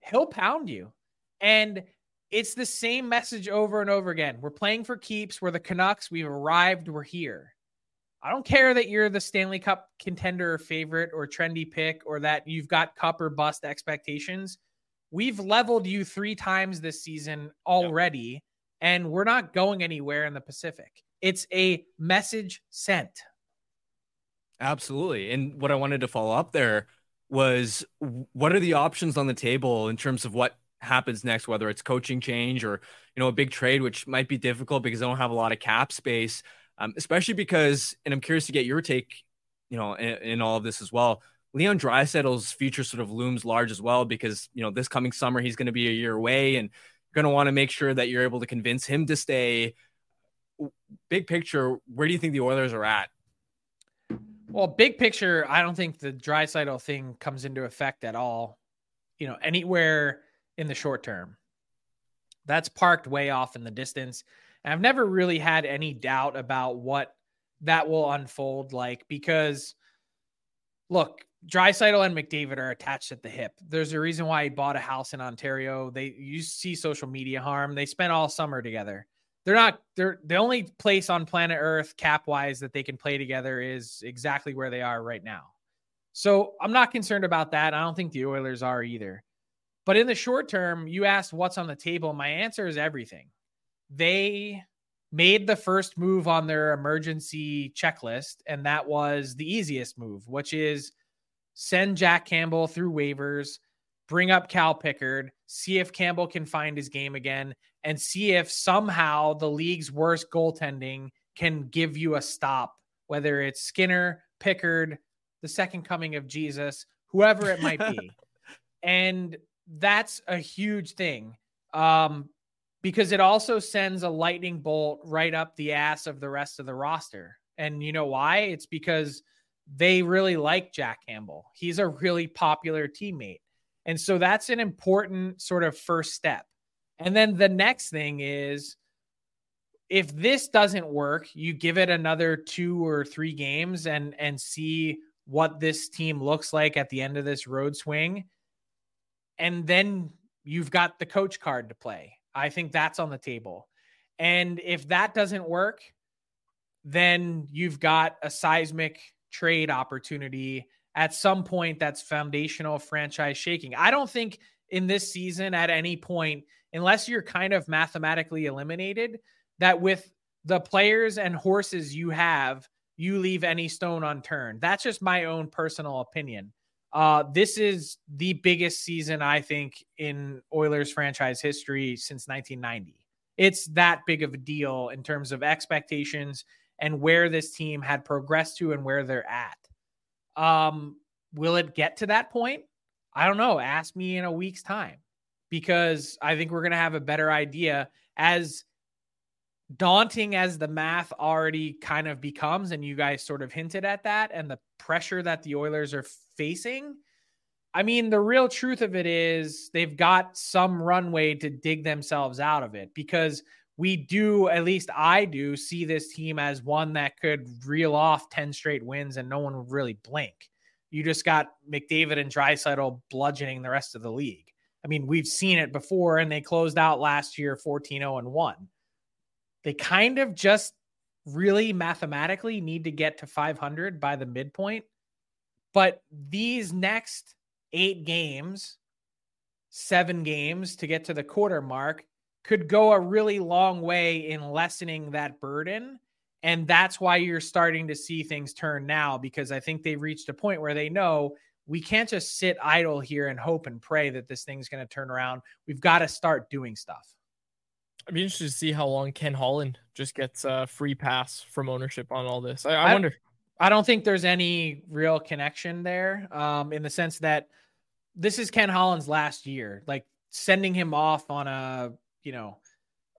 he'll pound you. And it's the same message over and over again. We're playing for keeps. We're the Canucks. We've arrived. We're here. I don't care that you're the Stanley Cup contender or favorite or trendy pick or that you've got cup or bust expectations. We've leveled you three times this season already, yep. and we're not going anywhere in the Pacific. It's a message sent. Absolutely. And what I wanted to follow up there was what are the options on the table in terms of what happens next, whether it's coaching change or you know a big trade, which might be difficult because I don't have a lot of cap space, um, especially because, and I'm curious to get your take, you know, in, in all of this as well. Leon Draisaitl's future sort of looms large as well because you know this coming summer he's going to be a year away and going to want to make sure that you're able to convince him to stay. Big picture, where do you think the Oilers are at? Well, big picture, I don't think the Draisaitl thing comes into effect at all. You know, anywhere in the short term. That's parked way off in the distance. And I've never really had any doubt about what that will unfold like because look, Draisaitl and McDavid are attached at the hip. There's a reason why he bought a house in Ontario. They you see social media harm. They spent all summer together. They're not they're the only place on planet Earth cap wise that they can play together is exactly where they are right now. So I'm not concerned about that. I don't think the Oilers are either. But in the short term, you asked what's on the table. My answer is everything. They made the first move on their emergency checklist, and that was the easiest move, which is send Jack Campbell through waivers, bring up Cal Pickard, see if Campbell can find his game again, and see if somehow the league's worst goaltending can give you a stop, whether it's Skinner, Pickard, the second coming of Jesus, whoever it might be. and that's a huge thing um, because it also sends a lightning bolt right up the ass of the rest of the roster. And you know why? It's because they really like Jack Campbell. He's a really popular teammate. And so that's an important sort of first step. And then the next thing is if this doesn't work, you give it another two or three games and and see what this team looks like at the end of this road swing and then you've got the coach card to play. I think that's on the table. And if that doesn't work, then you've got a seismic trade opportunity at some point that's foundational franchise shaking. I don't think in this season at any point, unless you're kind of mathematically eliminated, that with the players and horses you have, you leave any stone unturned. That's just my own personal opinion. Uh, this is the biggest season I think in Oilers franchise history since 1990. It's that big of a deal in terms of expectations and where this team had progressed to and where they're at. Um, will it get to that point? I don't know. Ask me in a week's time because I think we're going to have a better idea as daunting as the math already kind of becomes, and you guys sort of hinted at that, and the pressure that the Oilers are facing. I mean, the real truth of it is they've got some runway to dig themselves out of it because we do, at least I do, see this team as one that could reel off 10 straight wins and no one would really blink. You just got McDavid and Draisaitl bludgeoning the rest of the league. I mean, we've seen it before and they closed out last year 14 0 and 1 they kind of just really mathematically need to get to 500 by the midpoint. But these next eight games, seven games to get to the quarter mark could go a really long way in lessening that burden. And that's why you're starting to see things turn now because I think they've reached a point where they know we can't just sit idle here and hope and pray that this thing's going to turn around. We've got to start doing stuff. I'd be interested to see how long Ken Holland just gets a free pass from ownership on all this. I, I, I wonder. I don't think there's any real connection there, um, in the sense that this is Ken Holland's last year. Like sending him off on a you know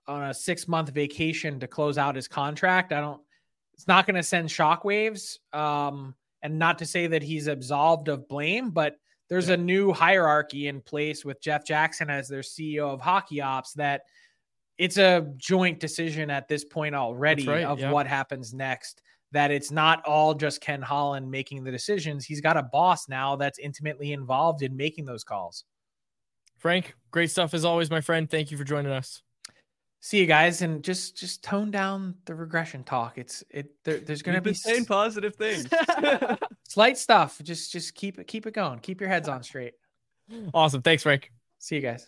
on a six month vacation to close out his contract. I don't. It's not going to send shockwaves. Um, and not to say that he's absolved of blame, but there's yeah. a new hierarchy in place with Jeff Jackson as their CEO of hockey ops that it's a joint decision at this point already right, of yeah. what happens next. that it's not all just Ken Holland making the decisions. He's got a boss now that's intimately involved in making those calls. Frank, great stuff as always, my friend. Thank you for joining us. See you guys, and just just tone down the regression talk. It's it. There, there's going to be saying positive things. slight stuff. Just just keep it keep it going. Keep your heads on straight. Awesome. Thanks, Frank. See you guys.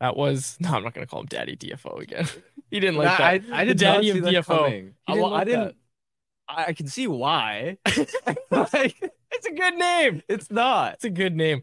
That was no. I'm not going to call him Daddy DFO again. he didn't like Nah, that. I, I The did Daddy not of see that DFO. coming. I, didn't well, I didn't. I I can see why. Like, It's a good name. it's not. It's a good name.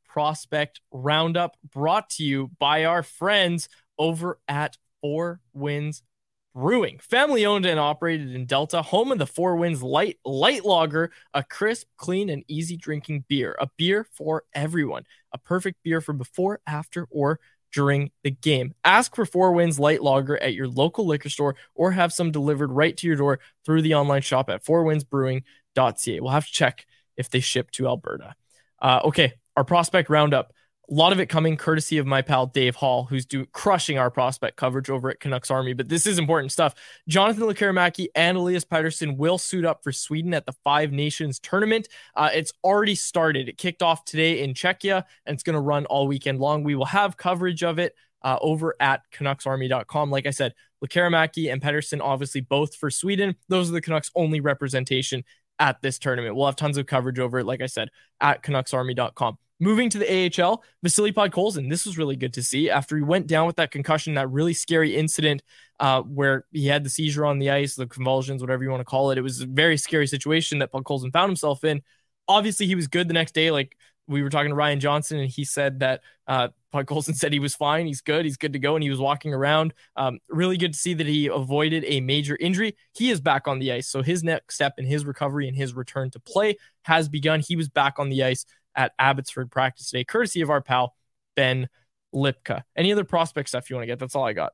Prospect Roundup brought to you by our friends over at Four Winds Brewing. Family owned and operated in Delta, home of the Four Winds Light Light Lager, a crisp, clean, and easy drinking beer. A beer for everyone. A perfect beer for before, after, or during the game. Ask for Four Winds Light Lager at your local liquor store or have some delivered right to your door through the online shop at fourwindsbrewing.ca. We'll have to check if they ship to Alberta. Uh, okay, our prospect roundup. A lot of it coming courtesy of my pal Dave Hall, who's do, crushing our prospect coverage over at Canucks Army. But this is important stuff. Jonathan Lekkerimäki and Elias Pettersson will suit up for Sweden at the Five Nations tournament. Uh, it's already started. It kicked off today in Czechia, and it's going to run all weekend long. We will have coverage of it uh, over at CanucksArmy.com. Like I said, Lekkerimäki and Pettersson, obviously both for Sweden. Those are the Canucks' only representation at this tournament. We'll have tons of coverage over it, like I said, at CanucksArmy.com. Moving to the AHL, Vasily Podkolzin. This was really good to see after he went down with that concussion, that really scary incident uh, where he had the seizure on the ice, the convulsions, whatever you want to call it. It was a very scary situation that Podkolzin found himself in. Obviously, he was good the next day. Like we were talking to Ryan Johnson, and he said that uh, Podkolzin said he was fine. He's good. He's good to go. And he was walking around. Um, really good to see that he avoided a major injury. He is back on the ice. So his next step in his recovery and his return to play has begun. He was back on the ice at Abbotsford practice today, courtesy of our pal, Ben Lipka. Any other prospect stuff you want to get? That's all I got.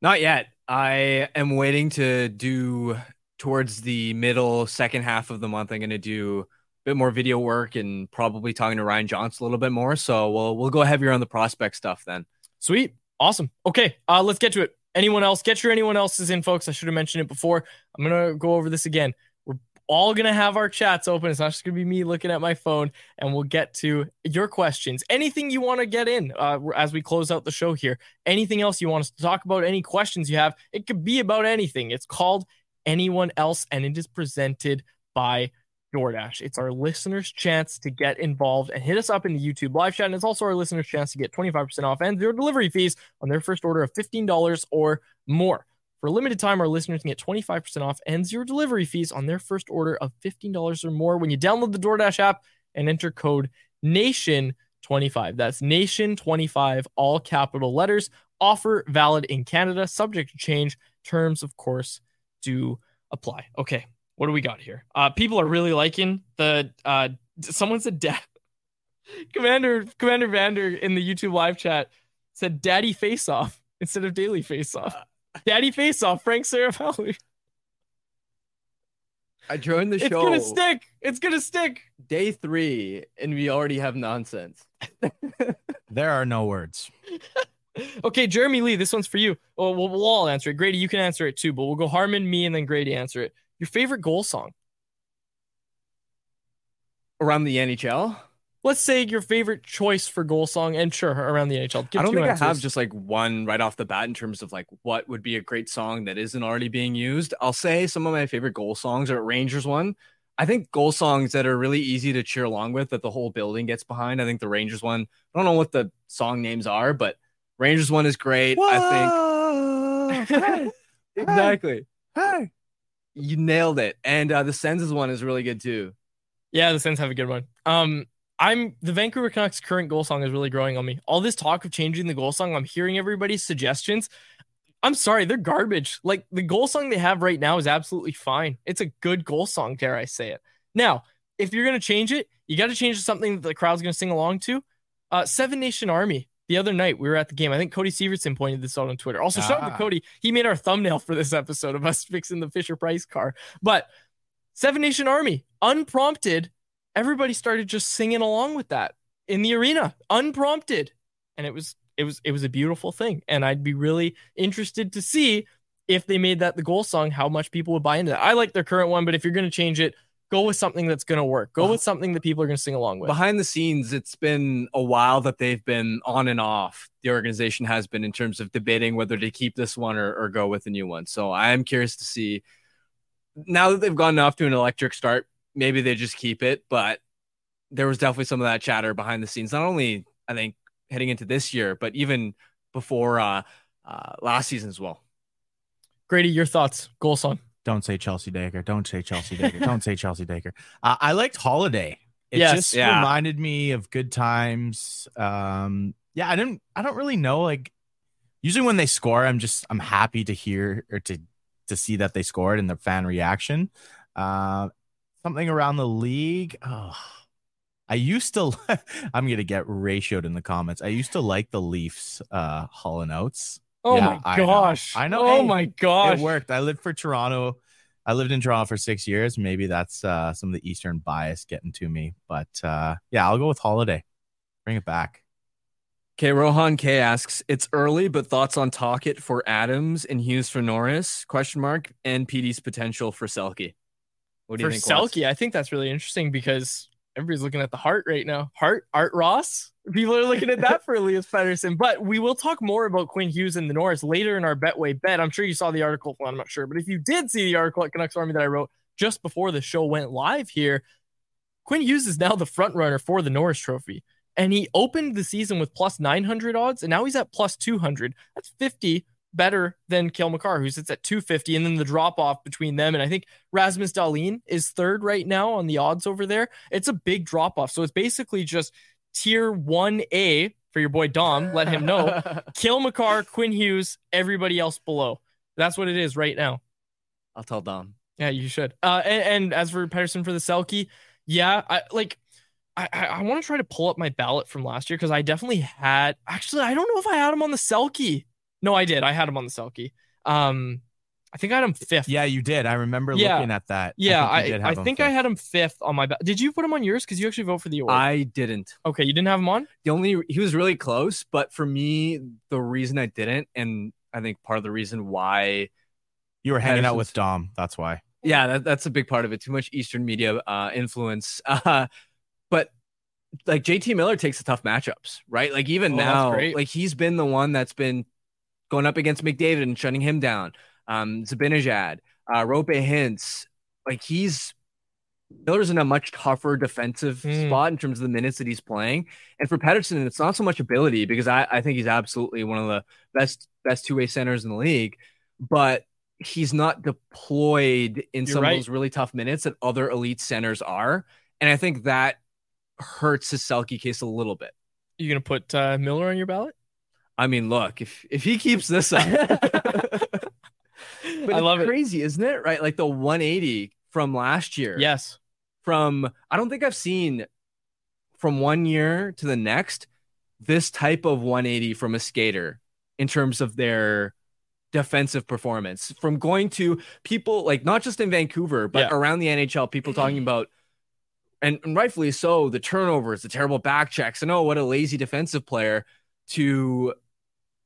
Not yet. I am waiting to do towards the middle second half of the month. I'm going to do bit more video work and probably talking to Ryan Johnson a little bit more. So we'll we'll go heavier on the prospect stuff then. Sweet. Awesome. Okay. Uh, let's get to it. Anyone else? Get your anyone else's in, folks. I should have mentioned it before. I'm gonna go over this again. We're all gonna have our chats open. It's not just gonna be me looking at my phone, and we'll get to your questions. Anything you want to get in uh, as we close out the show here. Anything else you want us to talk about? Any questions you have? It could be about anything. It's called anyone else, and it is presented by DoorDash. It's our listeners' chance to get involved and hit us up in the YouTube live chat. And it's also our listeners' chance to get 25% off and zero delivery fees on their first order of $15 or more. For a limited time, our listeners can get 25% off and zero delivery fees on their first order of $15 or more when you download the DoorDash app and enter code NATION25. That's NATION25, all capital letters. Offer valid in Canada, subject to change. Terms, of course, do apply. Okay, what do we got here? Uh, people are really liking the. Uh, someone said, "Dad." Commander Commander Vander in the YouTube live chat said, "Daddy face off." instead of daily face off. Daddy face off, Frank Seravalli. I joined the It's show It's gonna stick. It's gonna stick. day three, and we already have nonsense. There are no words. Okay, Jeremy Lee, this one's for you. Well, we'll, we'll all answer it. Grady, you can answer it too, but we'll go Harman, me, and then Grady answer it. Your favorite goal song? Around the NHL, Let's say your favorite choice for goal song, and sure, around the NHL. Give I don't think I have just like one right off the bat in terms of like what would be a great song that isn't already being used. I'll say some of my favorite goal songs are Rangers one. I think goal songs that are really easy to cheer along with that the whole building gets behind. I think the Rangers one. I don't know what the song names are, but Rangers one is great. I think exactly. Hey. You nailed it. And uh, the Sens one is really good too. Yeah, the Sens have a good one. Um, I'm the Vancouver Canucks current goal song is really growing on me. All this talk of changing the goal song, I'm hearing everybody's suggestions. I'm sorry, they're garbage. Like the goal song they have right now is absolutely fine. It's a good goal song, dare I say it. Now, if you're gonna change it, you got to change to something that the crowd's gonna sing along to. Uh, Seven Nation Army. The other night we were at the game. I think Cody Severson pointed this out on Twitter. Also, shout out to Ah. Cody. He made our thumbnail for this episode of us fixing the Fisher Price car. But Seven Nation Army, unprompted, everybody started just singing along with that in the arena, unprompted. And it was it was it was a beautiful thing. And I'd be really interested to see if they made that the goal song, how much people would buy into that. I like their current one, but if you're gonna change it, go with something that's gonna work. Go with something that people are gonna sing along with. Behind the scenes, it's been a while that they've been on and off. The organization has been in terms of debating whether to keep this one or, or go with a new one. So I am curious to see now that they've gone off to an electric start, maybe they just keep it. But there was definitely some of that chatter behind the scenes, not only I think heading into this year, but even before uh, uh, last season as well. Grady, your thoughts, goal song. Don't say Chelsea Dagger. Don't say Chelsea Dagger. Don't say Chelsea Dagger. Uh, I liked Holiday. It Yes. just Yeah. reminded me of good times. Um, yeah, I didn't. I don't really know. Like, usually when they score, I'm just I'm happy to hear or to to see that they scored and the fan reaction. Uh, something around the league. Oh, I used to. I'm gonna get ratioed in the comments. I used to like the Leafs. Uh, Hall and Oates. Oh Yeah, my I know. gosh. I know. Oh Hey, my gosh. It worked. I lived for Toronto. I lived in Toronto for six years. Maybe that's uh, some of the Eastern bias getting to me. But uh, yeah, I'll go with Holiday. Bring it back. Okay, Rohan K asks, "It's early, but thoughts on Tocchet for Adams and Hughes for Norris? Question mark and PD's potential for Selke. What do for you think? Wes? Selke, I think that's really interesting because everybody's looking at the Hart right now. Hart, Art Ross. People are looking at that for Elias Pettersson. But we will talk more about Quinn Hughes and the Norris later in our Betway bet. I'm sure you saw the article. Well, I'm not sure, but if you did see the article at Canucks Army that I wrote just before the show went live here, Quinn Hughes is now the front runner for the Norris Trophy. And he opened the season with plus 900 odds, and now he's at plus 200. That's 50 better than Cale Makar, who sits at 250. And then the drop off between them and I think Rasmus Dahlin is third right now on the odds over there. It's a big drop off. So it's basically just tier 1A for your boy Dom. Let him know. Cale Makar, Quinn Hughes, everybody else below. That's what it is right now. I'll tell Dom. Yeah, you should. Uh, and, and as for Pettersson for the Selke, yeah, I like. I, I, I want to try to pull up my ballot from last year because I definitely had. Actually, I don't know if I had him on the Selke. No, I did. I had him on the Selkie. Um, I think I had him fifth. Yeah, you did. I remember Yeah. looking at that. yeah. think I you did I, him think I had him fifth on my. Ba- did you put him on yours? Because you actually vote for the award. I didn't. okay, you didn't have him on. The only he was really close, but for me, the reason I didn't, and I think part of the reason why, You were hanging out with Dom. That's why. yeah, that, that's a big part of it. Too much Eastern media uh, influence. Uh, but like JT Miller takes the tough matchups, right? Like even Oh, now, like he's been the one that's been going up against McDavid and shutting him down. Um, Zibanejad, uh, Roope Hintz, like he's Miller's in a much tougher defensive Hmm. spot in terms of the minutes that he's playing. And for Pettersson, it's not so much ability because I, I think he's absolutely one of the best best two way centers in the league, but he's not deployed in You're some right. of those really tough minutes that other elite centers are. And I think that hurts his Selke case a little bit. You gonna put uh, Miller on your ballot? I mean, look, if if he keeps this up, but I love it. crazy, isn't it? Right, like the 180 from last year. Yes. From I don't think I've seen from one year to the next this type of 180 from a skater in terms of their defensive performance. From going to people like not just in Vancouver, but Yeah. around the NHL, people talking about and, and rightfully so, the turnovers, the terrible back checks, and oh, what a lazy defensive player to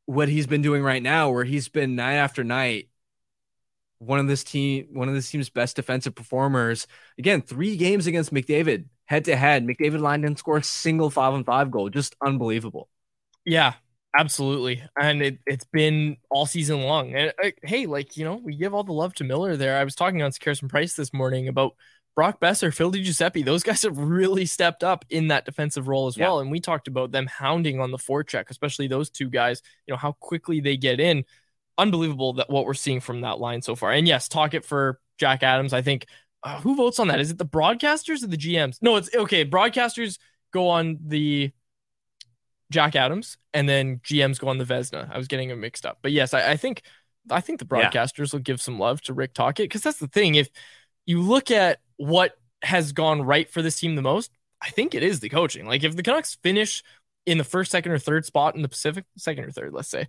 what he's been doing right now, where he's been night after night one of this team, one of this team's best defensive performers. Again, three games against McDavid head to head. McDavid line didn't score a single five on five goal. Just unbelievable. Yeah, absolutely. And it, it's been all season long. And uh, hey, like, you know, we give all the love to Miller there. I was talking on Carson Price this morning about Brock Boeser, Phil Giuseppe. Those guys have really stepped up in that defensive role as Yeah. well. And we talked about them hounding on the forecheck, especially those two guys, you know, how quickly they get in. Unbelievable that what we're seeing from that line so far. And yes, Tocchet for Jack Adams. I think uh, who votes on that? Is it the broadcasters or the GMs? No, it's okay. Broadcasters go on the Jack Adams, and then GMs go on the Vezina. I was getting them mixed up, but yes, I, I think I think the Yeah. broadcasters will give some love to Rick Tocchet because that's the thing. If you look at what has gone right for this team the most, I think it is the coaching. Like if the Canucks finish in the first, second, or third spot in the Pacific, second or third, let's say,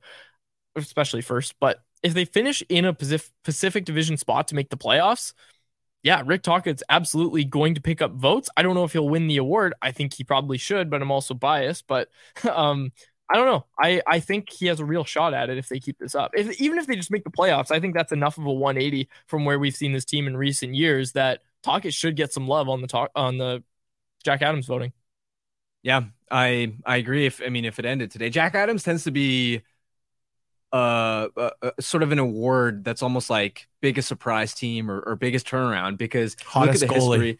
especially first, but if they finish in a Pacific, Division spot to make the playoffs, yeah, Rick Tocchet's absolutely going to pick up votes. I don't know if he'll win the award. I think he probably should, but I'm also biased. But um, I don't know. I, I think he has a real shot at it if they keep this up. If, even if they just make the playoffs, I think that's enough of a 180 from where we've seen this team in recent years that Tocchet should get some love on the talk on the Jack Adams voting. Yeah, I I agree. If I mean, if it ended today, Jack Adams tends to be uh, uh, uh, sort of an award that's almost like biggest surprise team or, or biggest turnaround because Hottest look at the goalie. history.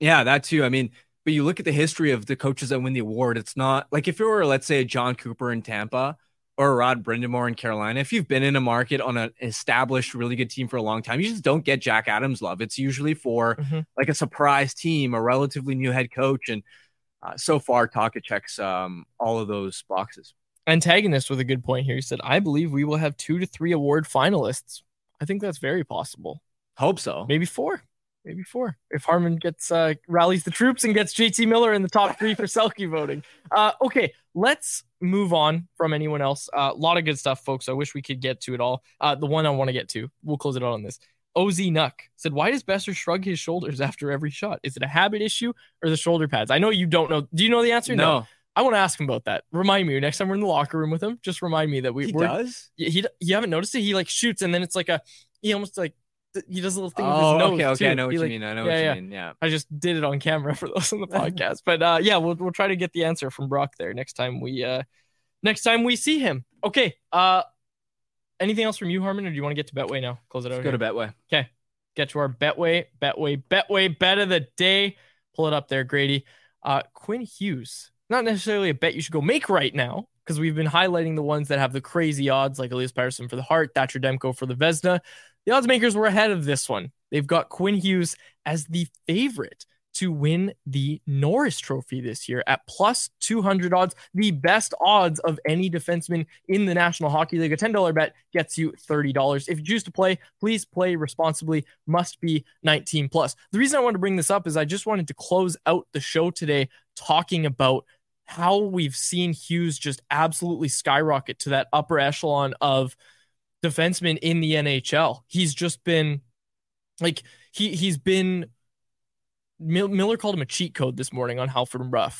Yeah, that too. I mean, but you look at the history of the coaches that win the award. It's not like if you were, let's say, a Jon Cooper in Tampa or Rod Brind'Amour in Carolina. If you've been in a market on an established, really good team for a long time, you just don't get Jack Adams love. It's usually for Mhm. like a surprise team, a relatively new head coach, and uh, so far, Tocchet checks um, all of those boxes. Antagonist with a good point here. He said, I believe we will have two to three award finalists. I think that's very possible. Hope so. Maybe four. Maybe four. If Harman gets uh, rallies the troops and gets JT Miller in the top three for Selke voting. Uh, okay, let's move on from anyone else. A lot of good stuff, folks. I wish we could get to it all. Uh, the one I want to get to, we'll close it out on this. OZ Nuck said, Why does Boeser shrug his shoulders after every shot? Is it a habit issue or the shoulder pads? I know you don't know. Do you know the answer? No, I want to ask him about that. Remind me next time we're in the locker room with him. Just remind me that we he does. he, you haven't noticed it. He like shoots and then it's like a he almost like he does a little thing with Oh, his nose. okay, okay. too. I know what He, you like- mean. I know yeah, what yeah. you mean. Yeah. I just did it on camera for those on the podcast. But uh yeah, we'll we'll try to get the answer from Brock there next time we uh next time we see him. Okay. Uh anything else from you, Harman, or do you want to get to Betway now? Close it out. Go to Betway. Okay. Get to our Betway, Betway, Betway bet of the day. Pull it up there, Grady. Uh, Quinn Hughes. Not necessarily a bet you should go make right now because we've been highlighting the ones that have the crazy odds, like Elias Pettersson for the Hart, Thatcher Demko for the Vezina. The odds makers were ahead of this one. They've got Quinn Hughes as the favorite to win the Norris Trophy this year at plus 200 odds, the best odds of any defenseman in the National Hockey League. A $10 bet gets you $30. If you choose to play, please play responsibly, must be 19 plus. The reason I wanted to bring this up is I just wanted to close out the show today talking about how we've seen Hughes just absolutely skyrocket to that upper echelon of defensemen in the NHL. He's just been like he he's been Miller called him a cheat code this morning on Halford and Brough.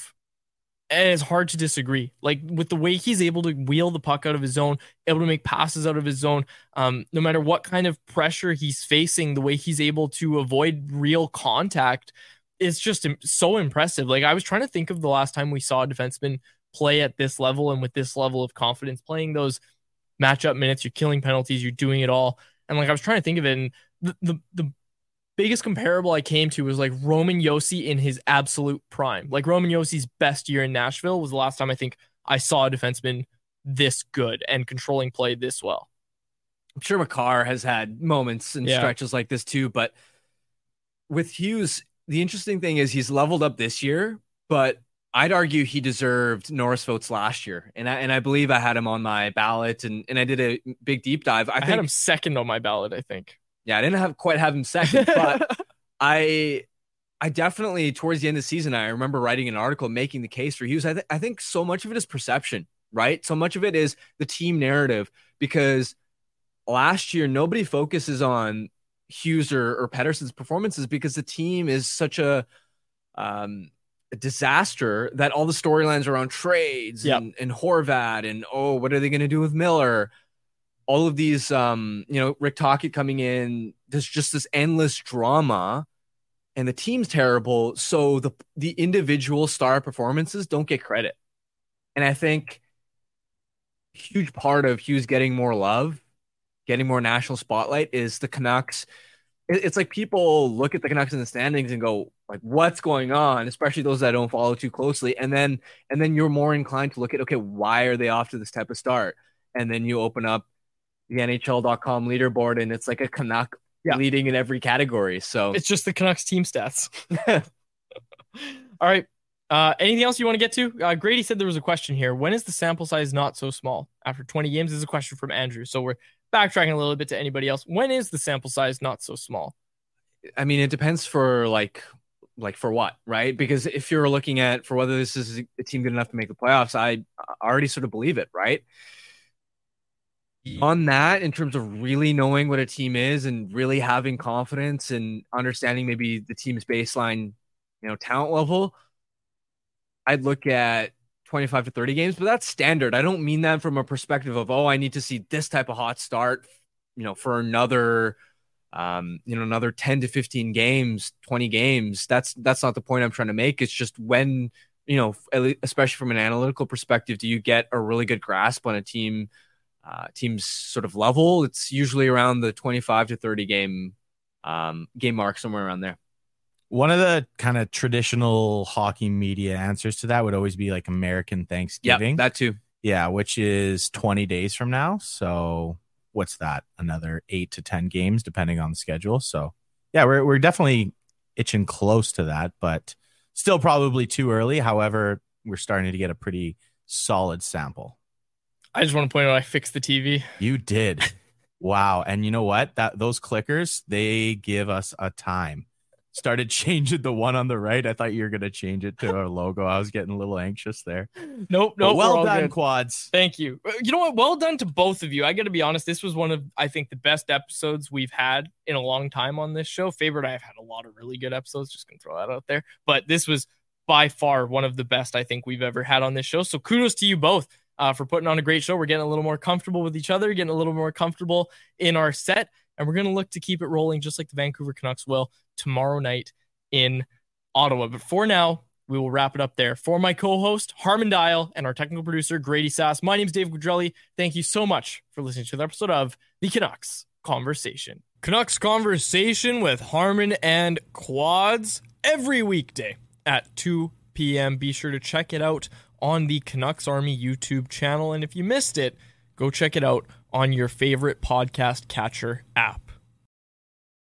And it's hard to disagree. Like with the way he's able to wheel the puck out of his zone, able to make passes out of his zone, um, no matter what kind of pressure he's facing, the way he's able to avoid real contact is just so impressive. Like I was trying to think of the last time we saw a defenseman play at this level and with this level of confidence, playing those matchup minutes, you're killing penalties, you're doing it all. And like I was trying to think of it, and the the, the biggest comparable I came to was like Roman Josi in his absolute prime. Like Roman Josi's best year in Nashville was the last time I think I saw a defenseman this good and controlling play this well. I'm sure Makar has had moments and Yeah. stretches like this too, but with Hughes, the interesting thing is he's leveled up this year, but I'd argue he deserved Norris votes last year, and I and I believe I had him on my ballot, and and I did a big deep dive. I, I think, had him second on my ballot, I think. Yeah, I didn't have quite have him second, but I I definitely towards the end of the season, I remember writing an article making the case for Hughes. I, th- I think so much of it is perception, right? So much of it is the team narrative because last year nobody focuses on Hughes or, or Pettersson's performances because the team is such a um a disaster that all the storylines around trades Yep. and, and Horvat and oh, what are they going to do with Miller? All of these, um, you know, Rick Tocchet coming in. There's just this endless drama, and the team's terrible. So the the individual star performances don't get credit, and I think a huge part of Hughes getting more love, getting more national spotlight is the Canucks it's like people look at the Canucks in the standings and go like what's going on especially those that don't follow too closely and then and then you're more inclined to look at okay why are they off to this type of start and then you open up the NHL.com leaderboard and it's like a Canuck Yeah. leading in every category so It's just the Canucks team stats. All right. Uh, anything else you want to get to? Uh, Grady said there was a question here. When is the sample size not so small? After 20 games, is a question from Andrew. So we're backtracking a little bit to anybody else. When is the sample size not so small? I mean, it depends for like, like for what, right? Because if you're looking at for whether this is a team good enough to make the playoffs, I I already sort of believe it, right? On that, in terms of really knowing what a team is and really having confidence and understanding maybe the team's baseline, you know, talent level, I'd look at 25 to 30 games, but that's standard. I don't mean that from a perspective of, oh, I need to see this type of hot start, you know, for another um, you know, another 10 to 15 games, 20 games. That's that's not the point I'm trying to make. It's just when, you know, especially from an analytical perspective, do you get a really good grasp on a team uh team's sort of level? It's usually around the 25 to 30 game um game mark somewhere around there. One of the kind of traditional hockey media answers to that would always be like American Yeah, Thanksgiving. that too. Yeah, which is 20 days from now. So what's that? Another eight to 10 games, depending on the schedule. So yeah, we're, we're definitely itching close to that, but still probably too early. However, we're starting to get a pretty solid sample. I just want to point out I fixed the TV. You did. wow. And you know what? That those clickers, they give us a time. Started changing the one on the right. I thought you were gonna change it to our logo. I was getting a little anxious there. Nope, nope. we're well done, good. quads. Thank you. Uh, You know what? Well done to both of you. I got to be honest. This was one of, I think, the best episodes we've had in a long time on this show. Favorite, I've had a lot of really good episodes. Just gonna throw that out there. But this was by far one of the best I think we've ever had on this show. So kudos to you both uh, for putting on a great show. We're getting a little more comfortable with each other, getting a little more comfortable in our set, and we're gonna look to keep it rolling just like the Vancouver Canucks will tomorrow night in Ottawa. But for now, we will wrap it up there. For my co-host Harman Dayal and our technical producer Grady Sass, my name is Dave Quadrelli. Thank you so much for listening to the episode of the Canucks Conversation. Canucks Conversation with Harman and Quads every weekday at 2 p.m. Be sure to check it out on the Canucks Army YouTube channel. And if you missed it, go check it out on your favorite podcast catcher app.